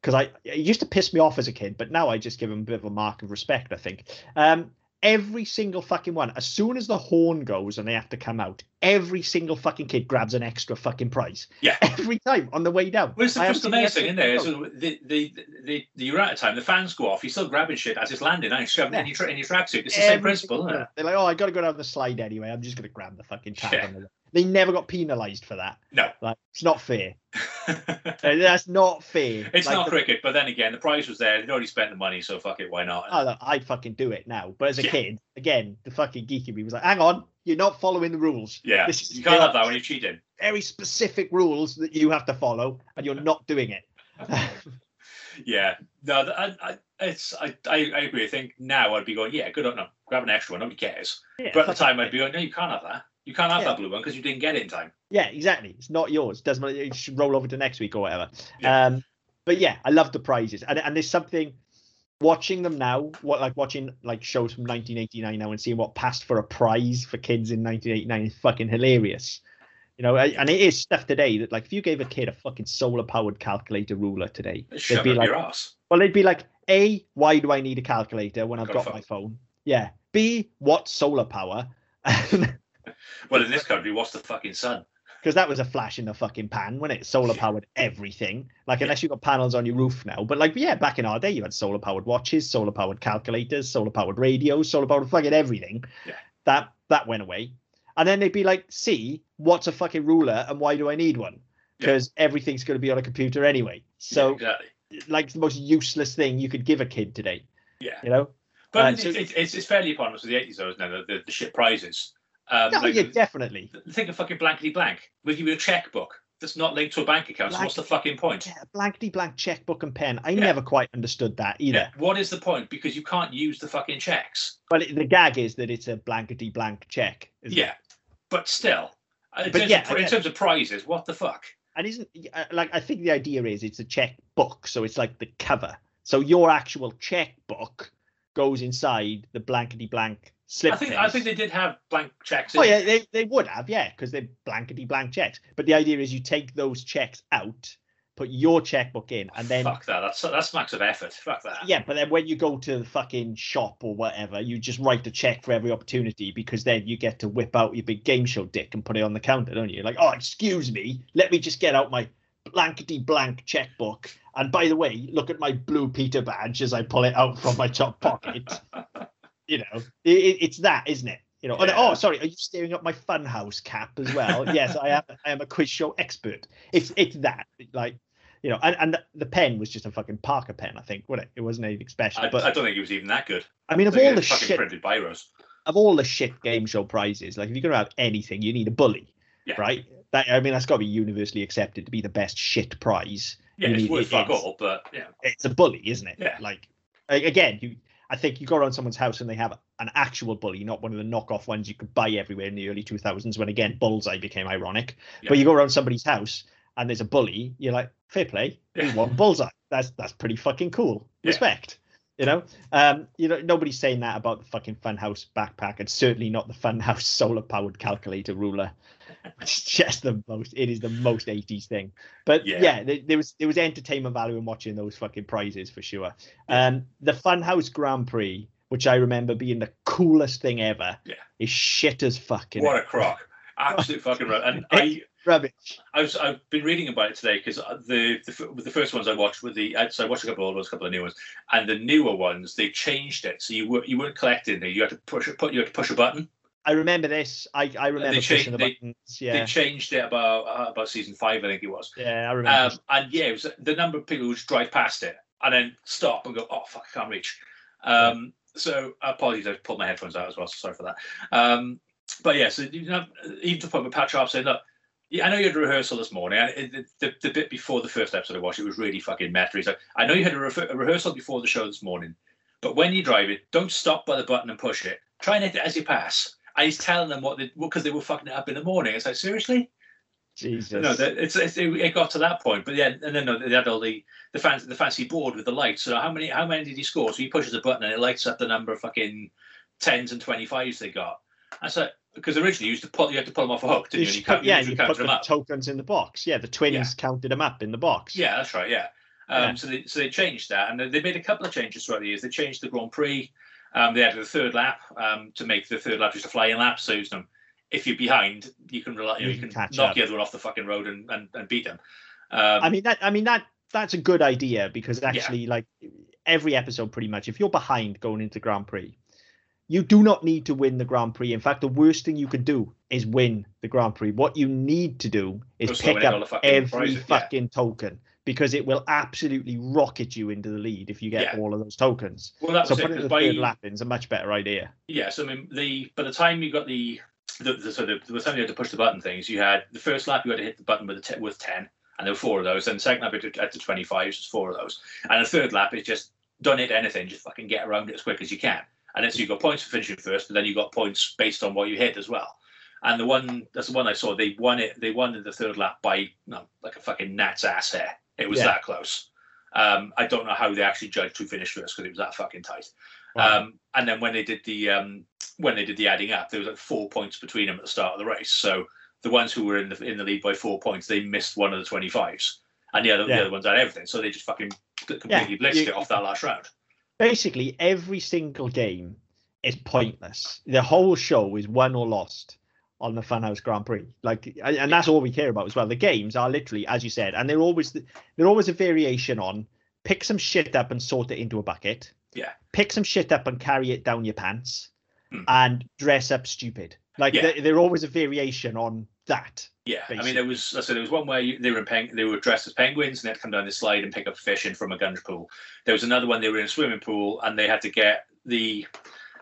[SPEAKER 1] because I it used to piss me off as a kid, but now I just give him a bit of a mark of respect. I think. Um, every single fucking one, as soon as the horn goes and they have to come out, every single fucking kid grabs an extra fucking prize.
[SPEAKER 2] Yeah.
[SPEAKER 1] Every time on the way down.
[SPEAKER 2] Well, it's
[SPEAKER 1] I
[SPEAKER 2] just amazing, isn't it? So the, the, the, the, you're out of time, the fans go off, you're still grabbing shit as it's landing, and you're shoving it in your, in your tracksuit. It's the same principle?
[SPEAKER 1] They're like, oh, I got to go down the slide anyway. I'm just going to grab the fucking tag
[SPEAKER 2] Yeah.
[SPEAKER 1] On the way. They never got penalised for that.
[SPEAKER 2] No.
[SPEAKER 1] Like, it's not fair. Uh, That's not fair.
[SPEAKER 2] it's
[SPEAKER 1] Like,
[SPEAKER 2] not
[SPEAKER 1] the-
[SPEAKER 2] cricket, but then again, the prize was there. They'd already spent the money, so fuck it, why not?
[SPEAKER 1] Oh, I'd fucking do it now. But as a
[SPEAKER 2] Yeah.
[SPEAKER 1] kid, again, the fucking geeky me was like, hang on, you're not following the rules.
[SPEAKER 2] yeah,
[SPEAKER 1] this is-
[SPEAKER 2] you can't have that when you're cheating.
[SPEAKER 1] Very specific rules that you have to follow, and you're not doing it.
[SPEAKER 2] Yeah, no, I, I, it's I, I, agree. I think now I'd be going, yeah, good on no, grab an extra one, nobody cares.
[SPEAKER 1] yeah,
[SPEAKER 2] But at the time, I'd be going, no, you can't have that. You can't have
[SPEAKER 1] Yeah.
[SPEAKER 2] that blue one because you didn't get it in time.
[SPEAKER 1] yeah, exactly. It's not yours. Doesn't matter. You should roll over to next week or whatever.
[SPEAKER 2] Yeah.
[SPEAKER 1] Um, but yeah, I love the prizes, and and there's something watching them now. What like watching like shows from 1989 now and seeing what passed for a prize for kids in 1989 is fucking hilarious. You know, and it is stuff today that like if you gave a kid a fucking solar powered calculator ruler today,
[SPEAKER 2] Shove
[SPEAKER 1] be
[SPEAKER 2] it up
[SPEAKER 1] like-
[SPEAKER 2] your ass.
[SPEAKER 1] Well, they'd be like, A, why do I need a calculator when I've
[SPEAKER 2] Got
[SPEAKER 1] got my phone? Yeah. B, what solar power?
[SPEAKER 2] Well, in this country, what's the fucking sun?
[SPEAKER 1] Because that was a flash in the fucking pan when it solar powered everything. Like, unless you've got panels on your roof now. But, like, yeah, back in our day, you had solar powered watches, solar powered calculators, solar powered radios, solar powered fucking everything.
[SPEAKER 2] Yeah.
[SPEAKER 1] That that went away. And then they'd be like, see, what's a fucking ruler and why do I need one?
[SPEAKER 2] Yeah.
[SPEAKER 1] Because everything's going to be on a computer anyway. So,
[SPEAKER 2] yeah, exactly.
[SPEAKER 1] like, the most useless thing you could give a kid today,
[SPEAKER 2] Yeah,
[SPEAKER 1] you know?
[SPEAKER 2] but
[SPEAKER 1] Uh,
[SPEAKER 2] it's,
[SPEAKER 1] so-
[SPEAKER 2] it's, it's, it's fairly eponymous with the 80s, though, isn't it? The, the, the shit prizes. Um,
[SPEAKER 1] No,
[SPEAKER 2] like,
[SPEAKER 1] yeah, definitely.
[SPEAKER 2] think of fucking blankety blank. We'll give you a checkbook that's not linked to a bank account. So what's the fucking point?
[SPEAKER 1] Yeah, blankety blank checkbook and pen. I
[SPEAKER 2] Yeah.
[SPEAKER 1] never quite understood that either.
[SPEAKER 2] Yeah. What is the point? Because you can't use the fucking checks.
[SPEAKER 1] Well, it, the gag is that it's a blankety blank check. isn't it?
[SPEAKER 2] Yeah, but still, uh, in,
[SPEAKER 1] But
[SPEAKER 2] terms
[SPEAKER 1] yeah,
[SPEAKER 2] of, in terms of prizes, what the fuck?
[SPEAKER 1] And isn't uh, like I think the idea is it's a checkbook, so it's like the cover. So your actual checkbook goes inside the blankety blank slip.
[SPEAKER 2] I think I think they did have blank checks.
[SPEAKER 1] Oh yeah, they, they would have, yeah, because they're blankety blank checks. But the idea is you take those checks out, put your checkbook in, and then
[SPEAKER 2] fuck that. That's that's max of effort. Fuck that.
[SPEAKER 1] Yeah, but then when you go to the fucking shop or whatever, you just write a check for every opportunity because then you get to whip out your big game show dick and put it on the counter, don't you? Like, oh, excuse me, let me just get out my blankety blank checkbook. And by the way, look at my blue Peter badge as I pull it out from my top pocket. you know, it, it- it's that, isn't it? You know, and-
[SPEAKER 2] Yeah.
[SPEAKER 1] oh, sorry, are you staring at my funhouse cap as well? yes, I am. I am a quiz show expert. It's it's that, like, you know, and and the, pen was just a fucking Parker pen, I think, wasn't it? It wasn't anything special.
[SPEAKER 2] I,
[SPEAKER 1] but
[SPEAKER 2] I don't think it was even that good.
[SPEAKER 1] I mean, of
[SPEAKER 2] I
[SPEAKER 1] all the
[SPEAKER 2] fucking
[SPEAKER 1] shit,
[SPEAKER 2] printed biros.
[SPEAKER 1] of all the shit game show prizes, like if you're gonna have anything, you need a bully,
[SPEAKER 2] Yeah.
[SPEAKER 1] right? That I mean, that's got to be universally accepted to be the best shit prize.
[SPEAKER 2] Yeah,
[SPEAKER 1] You
[SPEAKER 2] it's worth fuck all, but yeah,
[SPEAKER 1] It's a bully, isn't it?
[SPEAKER 2] Yeah.
[SPEAKER 1] Like again, you. I think you go around someone's house and they have an actual bully, not one of the knockoff ones you could buy everywhere in the early 2000s when again Bullseye became ironic.
[SPEAKER 2] Yeah.
[SPEAKER 1] But you go around somebody's house and there's a bully, you're like, fair play, we
[SPEAKER 2] Yeah.
[SPEAKER 1] want Bullseye. That's that's pretty fucking cool.
[SPEAKER 2] Yeah.
[SPEAKER 1] Respect. You know, um, you know, nobody's saying that about the fucking Funhouse backpack, and certainly not the Funhouse solar-powered calculator ruler. It's just the most. It is the most 80s thing. But
[SPEAKER 2] Yeah.
[SPEAKER 1] yeah, there, there was there was entertainment value in watching those fucking prizes for sure. Um, the Funhouse Grand Prix, which I remember being the coolest thing ever,
[SPEAKER 2] Yeah.
[SPEAKER 1] is shit as fucking
[SPEAKER 2] What a crock! Absolute fucking rub- And I,
[SPEAKER 1] rubbish.
[SPEAKER 2] I was, I've been reading about it today because the, the the first ones I watched with the I- so I watched a couple of old ones, a couple of new ones, and the newer ones they changed it so you were you weren't collecting it. You had to push put you had to push a button.
[SPEAKER 1] I remember this. I, I remember
[SPEAKER 2] They
[SPEAKER 1] pushing
[SPEAKER 2] changed-
[SPEAKER 1] the
[SPEAKER 2] they-
[SPEAKER 1] buttons.
[SPEAKER 2] They
[SPEAKER 1] Yeah,
[SPEAKER 2] changed it about uh, about season five, I think it was.
[SPEAKER 1] yeah, I remember.
[SPEAKER 2] Um, and yeah, it was the number of people who just drive past it and then stop and go, oh fuck, I can't reach. Um, so apologies, I pulled my headphones out as well. So sorry for that. Um, but yeah, so you know, even to the point where Pat Sharp saying, look, yeah, I know you had a rehearsal this morning. it, the, the, the bit before the first episode I watched, it was really fucking meta. He's like, I know you had a, refer- a rehearsal before the show this morning, but when you drive it, don't stop by the button and push it. Try and hit it as you pass. And he's telling them what they what because they were fucking it up in the morning. It's like seriously.
[SPEAKER 1] Jesus.
[SPEAKER 2] No, it's, it's it, got to that point, but yeah, and then no, they had all the the fancy the fancy board with the lights. So how many how many did he score? So he pushes a button and it lights up the number of fucking tens and twenty fives they got. And so because originally you used to pull you had to pull them off a hook, didn't
[SPEAKER 1] You
[SPEAKER 2] you? And you, count,
[SPEAKER 1] yeah,
[SPEAKER 2] you
[SPEAKER 1] you put the
[SPEAKER 2] up.
[SPEAKER 1] tokens in the box. Yeah, the twins
[SPEAKER 2] Yeah.
[SPEAKER 1] counted them up in the box.
[SPEAKER 2] Yeah, that's right. Yeah. Um,
[SPEAKER 1] Yeah.
[SPEAKER 2] So they so they changed that, and they made a couple of changes throughout the years. They changed the Grand Prix. Um, they added a third lap um, to make the third lap just a flying lap. So you know, if you're behind, you can rely, you, know,
[SPEAKER 1] You can catch
[SPEAKER 2] knock
[SPEAKER 1] up.
[SPEAKER 2] the other one off the fucking road and, and, and beat them. Um,
[SPEAKER 1] I mean that. I mean that. That's a good idea because actually, like every episode, pretty much, if you're behind going into Grand Prix, you do not need to win the Grand Prix. In fact, the worst thing you can do is win the Grand Prix. What you need to do is
[SPEAKER 2] Just
[SPEAKER 1] pick up
[SPEAKER 2] fucking
[SPEAKER 1] every
[SPEAKER 2] prizes, yeah.
[SPEAKER 1] fucking token because it will absolutely rocket you into the lead if you get
[SPEAKER 2] Yeah.
[SPEAKER 1] all of those tokens.
[SPEAKER 2] well, that
[SPEAKER 1] So
[SPEAKER 2] it.
[SPEAKER 1] putting the
[SPEAKER 2] by,
[SPEAKER 1] third lap in is a much better idea.
[SPEAKER 2] Yeah, so I mean, the by the time you got the the, the so the, the time you had to push the button things, you had the first lap you had to hit the button with a te- with ten, and there were four of those. Then the second lap you had to- twenty five, just four of those, and the third lap is just don't hit anything, just fucking get around it as quick as you can. And then so you got points for finishing first, but then you got points based on what you hit as well. And the one that's the one I saw, they won it. They won in the third lap by no, like a fucking gnat's ass hair. It was
[SPEAKER 1] Yeah.
[SPEAKER 2] that close. Um, I don't know how they actually judged who finished first because it was that fucking tight.
[SPEAKER 1] Wow.
[SPEAKER 2] Um, and then when they did the um, when they did the adding up, there was like four points between them at the start of the race. So the ones who were in the in the lead by four points, they missed one of the twenty fives, and the other
[SPEAKER 1] Yeah.
[SPEAKER 2] the other ones had everything. So they just fucking completely blitzed
[SPEAKER 1] you-
[SPEAKER 2] it off that last round.
[SPEAKER 1] basically every single game is pointless. The whole show is won or lost on the Funhouse Grand Prix. Like, and that's all we care about as well. The games are literally, as you said, and they're always they're always a variation on pick some shit up and sort it into a bucket.
[SPEAKER 2] Yeah.
[SPEAKER 1] Pick some shit up and carry it down your pants,
[SPEAKER 2] Hmm.
[SPEAKER 1] and dress up stupid. Like
[SPEAKER 2] Yeah.
[SPEAKER 1] they're, they're always a variation on that.
[SPEAKER 2] Yeah, I mean there was I said there was one where you, they were peng- they were dressed as penguins and they had to come down the slide and pick up fish in from a gunge pool. There was another one they were in a swimming pool and they had to get the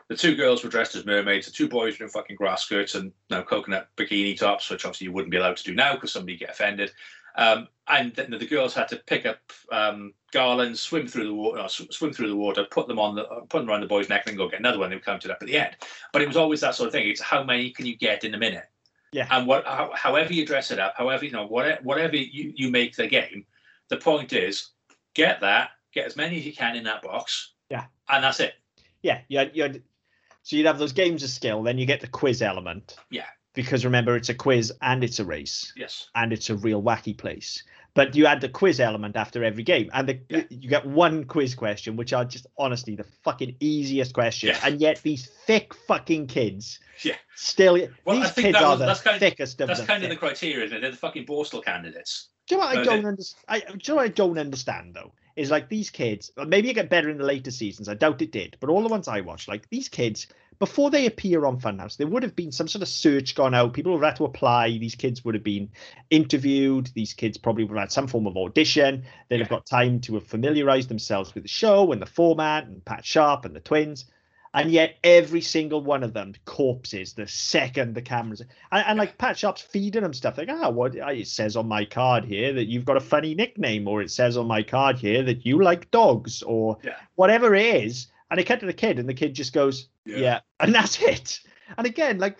[SPEAKER 2] the two girls were dressed as mermaids, the two boys were in fucking grass skirts and you know, coconut bikini tops, which obviously you wouldn't be allowed to do now because somebody get offended. Um, and then the girls had to pick up um, garlands, swim through the water, uh, swim through the water, put them on the, uh, put them around the boy's neck, and then go get another one. They counted up at the end. But it was always that sort of thing. It's how many can you get in a minute?
[SPEAKER 1] Yeah.
[SPEAKER 2] And what, how, however you dress it up, however you know, whatever, whatever you, you make the game, the point is get that, get as many as you can in that box.
[SPEAKER 1] Yeah.
[SPEAKER 2] And that's it.
[SPEAKER 1] Yeah, you had, you had, so you'd have those games of skill, then you get the quiz element.
[SPEAKER 2] Yeah.
[SPEAKER 1] Because remember, it's a quiz and it's a race.
[SPEAKER 2] Yes.
[SPEAKER 1] and it's a real wacky place. But you add the quiz element after every game, and the,
[SPEAKER 2] Yeah.
[SPEAKER 1] you get one quiz question, which are just honestly the fucking easiest questions.
[SPEAKER 2] Yeah.
[SPEAKER 1] And yet these thick fucking kids,
[SPEAKER 2] Yeah.
[SPEAKER 1] still
[SPEAKER 2] Well,
[SPEAKER 1] these kids
[SPEAKER 2] that
[SPEAKER 1] are the
[SPEAKER 2] that's kind of-
[SPEAKER 1] thickest of
[SPEAKER 2] That's
[SPEAKER 1] the
[SPEAKER 2] kind of the criteria, isn't it? They're the fucking Borstal candidates.
[SPEAKER 1] Do you know what I don't understand? I, do you know what I don't understand though? Is like these kids. Uh, maybe it get better in the later seasons. I doubt it did. But all the ones I watched, like these kids, before they appear on Funhouse, there would have been some sort of search gone out. People would have had to apply. These kids would have been interviewed. These kids probably would have had some form of audition. They'd have got time to have familiarized themselves with the show and the format and Pat Sharp and the twins. And yet every single one of them corpses the second the cameras and, and like Pat Sharp's feeding them stuff. Like ah what it says on my card here that you've got a funny nickname or it says on my card here that you like dogs or
[SPEAKER 2] Yeah.
[SPEAKER 1] whatever it is. And they cut to the kid and the kid just goes yeah, and that's it. And again like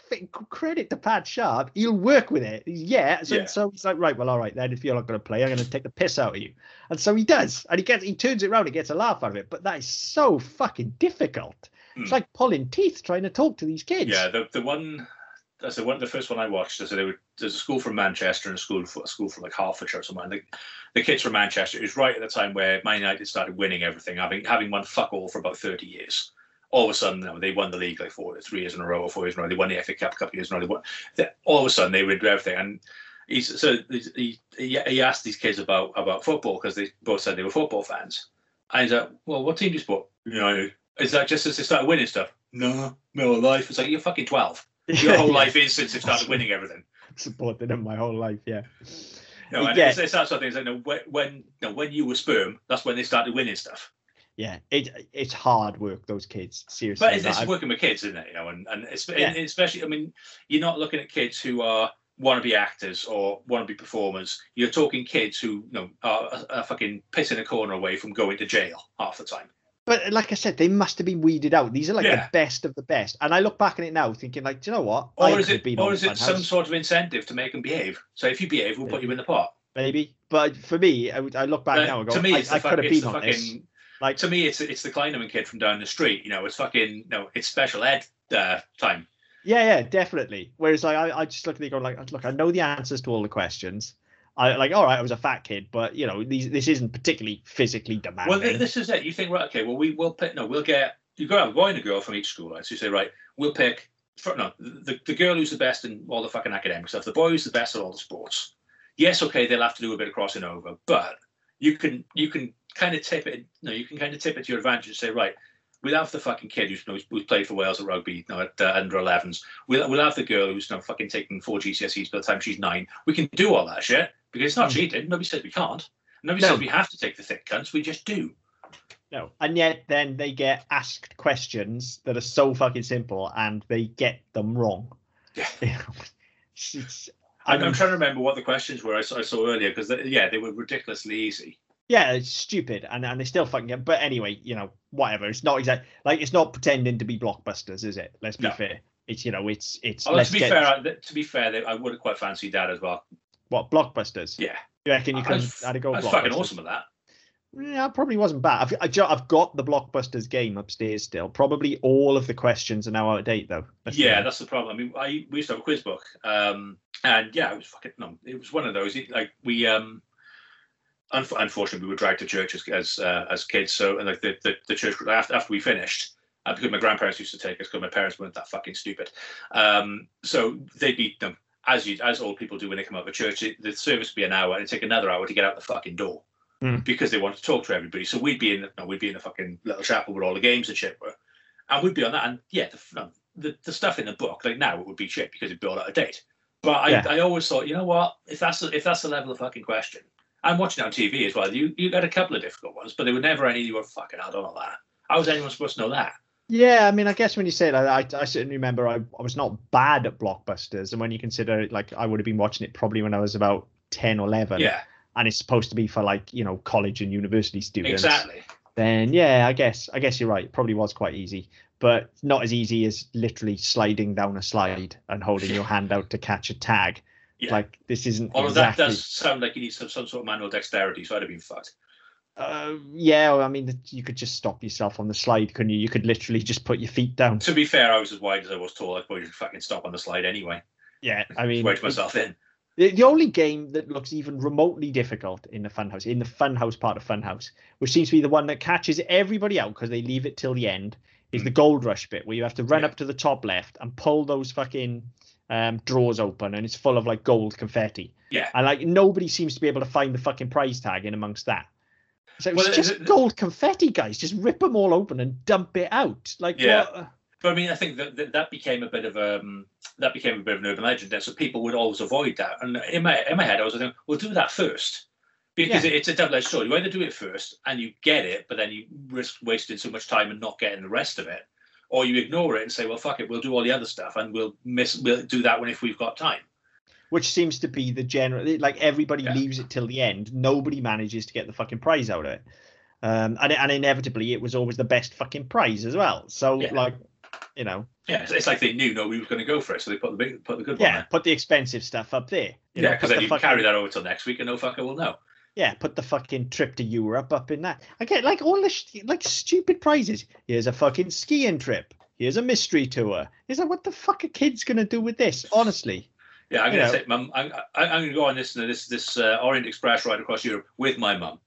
[SPEAKER 1] credit to Pat Sharp he'll work with it. Yeah so,
[SPEAKER 2] Yeah.
[SPEAKER 1] so he's like right well all right then if you're not going to play I'm going to take the piss out of you. And so he does and he gets he turns it around and gets a laugh out of it but that is so fucking difficult it's
[SPEAKER 2] Hmm.
[SPEAKER 1] like pulling teeth trying to talk to these kids
[SPEAKER 2] Yeah, the the one I said one the first one I watched. I said were, there's a school from Manchester and a school for, a school from like Hertfordshire or something. And the, the kids from Manchester. It was right at the time where Man United started winning everything, having having won fuck all for about thirty years. All of a sudden, you know, they won the league like four, three years in a row, or four years in a row. They won the FA Cup a couple of years in a row. They won, they, all of a sudden, they would do everything. And he's so he, he, he asked these kids about about football because they both said they were football fans. And he's like, "Well, what team do you support?" You know, is that just as they started winning stuff? No, my whole life. It's like you're fucking twelve. Your whole life is since they've started winning everything.
[SPEAKER 1] Supported them my whole life, yeah.
[SPEAKER 2] Know, and
[SPEAKER 1] Yeah.
[SPEAKER 2] it's, it's that sort of thing. It's like, know, when when, you when you were sperm, that's when they started winning stuff.
[SPEAKER 1] Yeah, it it's hard work. Those kids, seriously.
[SPEAKER 2] But it's, it's working with kids, isn't it? You know, and and,
[SPEAKER 1] Yeah.
[SPEAKER 2] and especially, I mean, you're not looking at kids who are want to be actors or want to be performers. You're talking kids who, you know, are, are fucking pissing a corner away from going to jail half the time.
[SPEAKER 1] But like I said, they must have been weeded out. These are like
[SPEAKER 2] Yeah.
[SPEAKER 1] the best of the best. And I look back on it now, thinking like, do you know what?
[SPEAKER 2] Or
[SPEAKER 1] I
[SPEAKER 2] is it, or is it some sort of incentive to make them behave? So if you behave, we'll put you in the pot.
[SPEAKER 1] maybe? But for me, I, would- I look back
[SPEAKER 2] Uh,
[SPEAKER 1] now and go,
[SPEAKER 2] to me,
[SPEAKER 1] I,
[SPEAKER 2] it's
[SPEAKER 1] I
[SPEAKER 2] the,
[SPEAKER 1] could have been on this.
[SPEAKER 2] fucking.
[SPEAKER 1] Like,
[SPEAKER 2] To me, it's it's the Kleinerman kid from down the street. You know, it's fucking. You know, it's special ed uh, time.
[SPEAKER 1] yeah, yeah, definitely. Whereas like I, I just look at it going like, look, I know the answers to all the questions. I like, all right, I was a fat kid, but you know, these this isn't particularly physically demanding.
[SPEAKER 2] Well, this is it. You think, right? Okay, well, we will pick. No, we'll get. You go out, a boy and a girl from each school, right? So you say, right, we'll pick. For, no, the, the girl who's the best in all the fucking academic stuff, the boy who's the best at all the sports. Yes, okay, they'll have to do a bit of crossing over, but you can you can kind of tip it. No, you can kind of tip it to your advantage and say, right, we'll have the fucking kid who's, who's, who's played for Wales at rugby, you know, at uh, under 11s. We'll, we'll have the girl who's you know, fucking taking four GCSEs by the time she's nine. We can do all that shit because it's not
[SPEAKER 1] Mm.
[SPEAKER 2] cheating. Nobody says we can't. Nobody
[SPEAKER 1] No.
[SPEAKER 2] says we have to take the thick cunts. We just do.
[SPEAKER 1] No. And yet then they get asked questions that are so fucking simple and they get them wrong.
[SPEAKER 2] Yeah.
[SPEAKER 1] It's- it's-
[SPEAKER 2] I'm, I'm trying to remember what the questions were I saw, I saw earlier because yeah, they were ridiculously easy.
[SPEAKER 1] yeah, it's stupid and, and they still fucking get but anyway, you know, whatever. It's not exact like it's not pretending to be blockbusters, is it? Let's be
[SPEAKER 2] No.
[SPEAKER 1] fair. It's you know, it's it's
[SPEAKER 2] Although
[SPEAKER 1] let's
[SPEAKER 2] to be
[SPEAKER 1] get
[SPEAKER 2] fair, I, to be fair, I would have quite fancied that as well.
[SPEAKER 1] What blockbusters.
[SPEAKER 2] Yeah,
[SPEAKER 1] You reckon you can
[SPEAKER 2] was,
[SPEAKER 1] had a go
[SPEAKER 2] I was fucking awesome at that.
[SPEAKER 1] Yeah, probably wasn't bad. I've, I've got the Blockbusters game upstairs still. Probably all of the questions are now out of date, though. Let's
[SPEAKER 2] Yeah, that's the problem. I mean, I we used to have a quiz book, um, and yeah, it was fucking no, it was one of those. it- Like we, um, unf- unfortunately, we were dragged to church as as, uh, as kids. So, and like the the, the church after after we finished, uh, because my grandparents used to take us, because my parents weren't that fucking stupid. Um, so they'd be as you as old people do when they come out of church. It, the service would be an hour, and it'd take another hour to get out the fucking door.
[SPEAKER 1] Hmm.
[SPEAKER 2] Because they want to talk to everybody, so we'd be in the, no, we'd be in the fucking little chapel where all the games and shit were, and we'd be on that. And yeah, the, the the stuff in the book, like now, it would be shit because it'd be all out of date. But I,
[SPEAKER 1] Yeah.
[SPEAKER 2] I always thought, you know what? If that's the, if that's the level of fucking question, I'm watching it on TV as well. You you got a couple of difficult ones, but there were never any you were fucking. I don't know that. How was anyone supposed to know that?
[SPEAKER 1] Yeah, I mean, I guess when you say that, I, I certainly remember I, I was not bad at Blockbusters. And when you consider it, like, I would have been watching it probably when I was about 10 or 11.
[SPEAKER 2] Yeah,
[SPEAKER 1] And it's supposed to be for, like, you know, college and university students.
[SPEAKER 2] exactly.
[SPEAKER 1] Then, yeah, I guess, I guess you're right. It probably was quite easy, but not as easy as literally sliding down a slide and holding your hand out to catch a tag.
[SPEAKER 2] Yeah.
[SPEAKER 1] Like, this isn't
[SPEAKER 2] Although
[SPEAKER 1] exactly.
[SPEAKER 2] that does sound like you need some, some sort of manual dexterity, so I'd have been fucked.
[SPEAKER 1] Uh, yeah, I mean, you could just stop yourself on the slide, couldn't you? You could literally just put your feet down.
[SPEAKER 2] To be fair, I was as wide as I was tall. I'd probably fucking stop on the slide anyway.
[SPEAKER 1] Yeah, I mean,
[SPEAKER 2] Wedge myself in.
[SPEAKER 1] the, the only game that looks even remotely difficult in the Funhouse, in the Funhouse part of Funhouse, which seems to be the one that catches everybody out because they leave it till the end, is the Gold Rush bit where you have to run
[SPEAKER 2] Hmm. Yeah.
[SPEAKER 1] up to the top left and pull those fucking um, drawers open, and it's full of like gold confetti.
[SPEAKER 2] Yeah.
[SPEAKER 1] And like nobody seems to be able to find the fucking prize tag in amongst that. So it's
[SPEAKER 2] Well,
[SPEAKER 1] just
[SPEAKER 2] the- the-
[SPEAKER 1] gold confetti, guys. Just rip them all open and dump it out. Like,
[SPEAKER 2] Yeah.
[SPEAKER 1] what?
[SPEAKER 2] But I mean, I think that that, that became a bit of um that became a bit of an urban legend. There, so people would always avoid that. And in my in my head, I was thinking, well, do that first, because
[SPEAKER 1] Yeah.
[SPEAKER 2] it, it's a double-edged sword. You either do it first and you get it, but then you risk wasting so much time and not getting the rest of it, or you ignore it and say, well, fuck it, we'll do all the other stuff and we'll miss we'll do that when if we've got time.
[SPEAKER 1] Which seems to be the general like everybody
[SPEAKER 2] Yeah.
[SPEAKER 1] leaves it till the end nobody manages to get the fucking prize out of it um and, and inevitably it was always the best fucking prize as well so
[SPEAKER 2] Yeah.
[SPEAKER 1] like you know
[SPEAKER 2] Yeah, it's, it's like they knew nobody was going to go for it, so they put the big, put the good one
[SPEAKER 1] yeah put the expensive stuff up there you
[SPEAKER 2] Yeah, because
[SPEAKER 1] put
[SPEAKER 2] then
[SPEAKER 1] the
[SPEAKER 2] you can
[SPEAKER 1] fucking-
[SPEAKER 2] carry that over till next week, and no fucker will know.
[SPEAKER 1] yeah put the fucking trip to europe up in that i get like all this like stupid prizes here's a fucking skiing trip Here's a mystery tour. It's like, what the fuck are kids gonna do with this? Honestly,
[SPEAKER 2] Yeah, I'm gonna take mum. I'm, I'm I'm gonna go on this this this uh, Orient Express ride across Europe with my mum.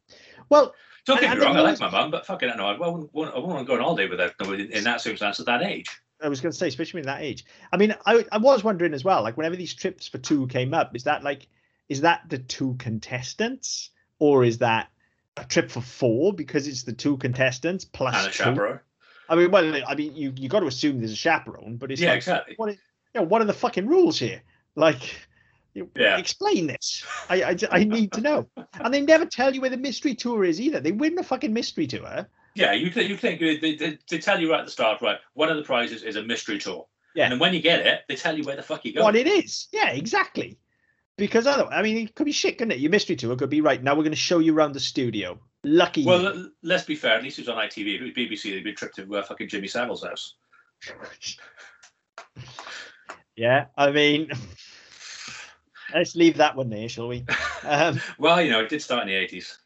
[SPEAKER 1] well,
[SPEAKER 2] Don't get me wrong, I like my mum, but fucking no, I wouldn't, I wouldn't want to go on holiday with her in, in that circumstance at that age.
[SPEAKER 1] I was going to say, especially in that age. I mean, I I was wondering as well, like whenever these trips for two came up, is that like, is that the two contestants, or is that a trip for four because it's the two contestants plus
[SPEAKER 2] And a
[SPEAKER 1] two?
[SPEAKER 2] chaperone.
[SPEAKER 1] I mean, well, I mean, you you got to assume there's a chaperone, but it's
[SPEAKER 2] Yeah,
[SPEAKER 1] like,
[SPEAKER 2] exactly.
[SPEAKER 1] what is, you know, what are the fucking rules here? Like,
[SPEAKER 2] Yeah.
[SPEAKER 1] explain this. I, I I need to know. And they never tell you where the mystery tour is either. They win the fucking mystery tour.
[SPEAKER 2] Yeah, you think you think they, they, they tell you right at the start, right? One of the prizes is a mystery tour.
[SPEAKER 1] Yeah.
[SPEAKER 2] And then when you get it, they tell you where the fuck you go.
[SPEAKER 1] what it is. Yeah, exactly. Because otherwise, I mean, it could be shit, couldn't it? Your mystery tour could be right now. We're going to show you around the studio. Lucky.
[SPEAKER 2] well, l- let's be fair. At least it was on ITV. If it was BBC, they'd be tripped to uh, fucking Jimmy Savile's house.
[SPEAKER 1] yeah. I mean, let's leave that one there, shall we? Um,
[SPEAKER 2] Well, you know, it did start in the eighties.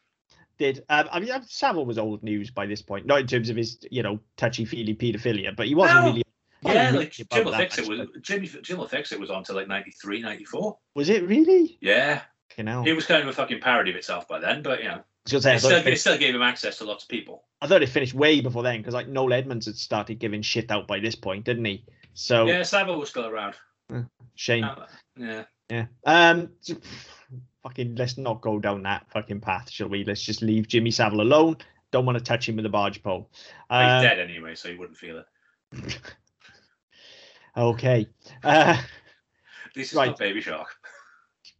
[SPEAKER 1] did um, I mean uh, Savile was old news by this point, not in terms of his you know touchy feely paedophilia, but he wasn't
[SPEAKER 2] No.
[SPEAKER 1] really.
[SPEAKER 2] Yeah, like Jim will fix it was Jim will fix it was on till like 93, 94.
[SPEAKER 1] Was it really?
[SPEAKER 2] Yeah,
[SPEAKER 1] You know,
[SPEAKER 2] it was kind of a fucking parody of itself by then, but you know,
[SPEAKER 1] I, was gonna say,
[SPEAKER 2] it still,
[SPEAKER 1] it
[SPEAKER 2] it still gave him access to lots of people.
[SPEAKER 1] I thought it finished way before then because like Noel Edmonds had started giving shit out by this point, didn't he? So
[SPEAKER 2] Yeah, Savile was still around.
[SPEAKER 1] shame.
[SPEAKER 2] Uh, yeah,
[SPEAKER 1] Yeah. Um. fucking. Let's not go down that fucking path, shall we? Let's just leave Jimmy Savile alone. Don't want to touch him with a barge pole.
[SPEAKER 2] he's
[SPEAKER 1] Um,
[SPEAKER 2] dead anyway, so he wouldn't feel it.
[SPEAKER 1] okay. Uh,
[SPEAKER 2] This is
[SPEAKER 1] Right.
[SPEAKER 2] not Baby Shark.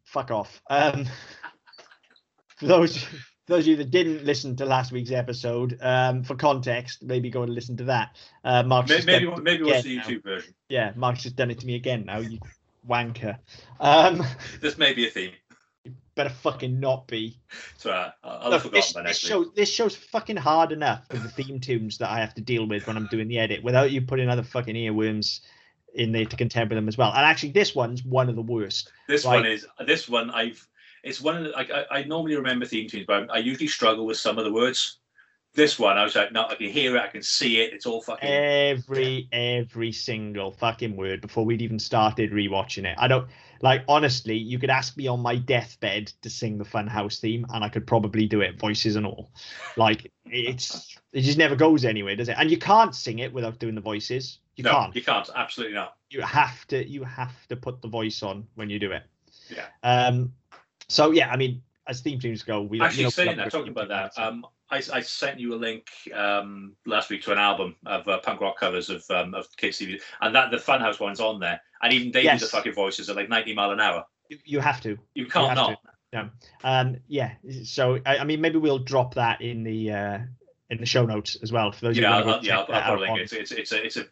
[SPEAKER 1] fuck off. Um. For those. Those of you that didn't listen to last week's episode, um, for context, maybe go and listen to that. Uh, Mark's
[SPEAKER 2] Maybe maybe, maybe watch the
[SPEAKER 1] again now.
[SPEAKER 2] YouTube version.
[SPEAKER 1] Yeah, Mark's just done it to me again now. You wanker. Um,
[SPEAKER 2] This may be a theme.
[SPEAKER 1] better fucking not be.
[SPEAKER 2] So uh, I'll, have
[SPEAKER 1] this,
[SPEAKER 2] forgotten by
[SPEAKER 1] this show this show's fucking hard enough with the theme tunes that I have to deal with when I'm doing the edit without you putting other fucking earworms in there to contend with them as well. And actually, this one's one of the worst.
[SPEAKER 2] This
[SPEAKER 1] Right.
[SPEAKER 2] one is this one I've it's one of the like I, I normally remember theme tunes, but I usually struggle with some of the words. This one I was like, no, I can hear it, I can see it, it's all fucking
[SPEAKER 1] Every every single fucking word before we'd even started rewatching it. I don't like honestly. You could ask me on my deathbed to sing the Funhouse theme, and I could probably do it, voices and all. Like it's it just never goes anywhere, does it? And you can't sing it without doing the voices. You
[SPEAKER 2] no,
[SPEAKER 1] can't.
[SPEAKER 2] you can't, absolutely not.
[SPEAKER 1] you have to you have to put the voice on when you do it.
[SPEAKER 2] Yeah.
[SPEAKER 1] Um. So yeah, I mean, as theme tunes go, we
[SPEAKER 2] Actually,
[SPEAKER 1] you know,
[SPEAKER 2] saying that, talking about that, um, I, I sent you a link um, last week to an album of uh, punk rock covers of um, of TV, and that the Funhouse one's on there, and even they do
[SPEAKER 1] Yes.
[SPEAKER 2] the fucking voices at like ninety mile an hour.
[SPEAKER 1] you, you have to.
[SPEAKER 2] You can't
[SPEAKER 1] have
[SPEAKER 2] not.
[SPEAKER 1] Um. Yeah. So I, I mean, maybe we'll drop that in the uh in the show notes as well for those.
[SPEAKER 2] Yeah, I'll,
[SPEAKER 1] to
[SPEAKER 2] yeah, I'll, I'll probably link it. It's, it's, it's a it's a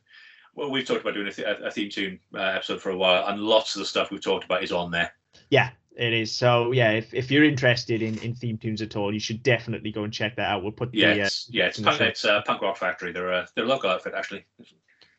[SPEAKER 2] well, we've talked about doing a, th- a theme tune uh, episode for a while, and lots of the stuff we've talked about is on there.
[SPEAKER 1] Yeah, it is. So yeah, if, if you're interested in, in theme tunes at all, you should definitely go and check that out. We'll put
[SPEAKER 2] Yeah,
[SPEAKER 1] the uh,
[SPEAKER 2] yeah, it's punk, it's uh, Punk Rock Factory. They're a they're a local outfit actually.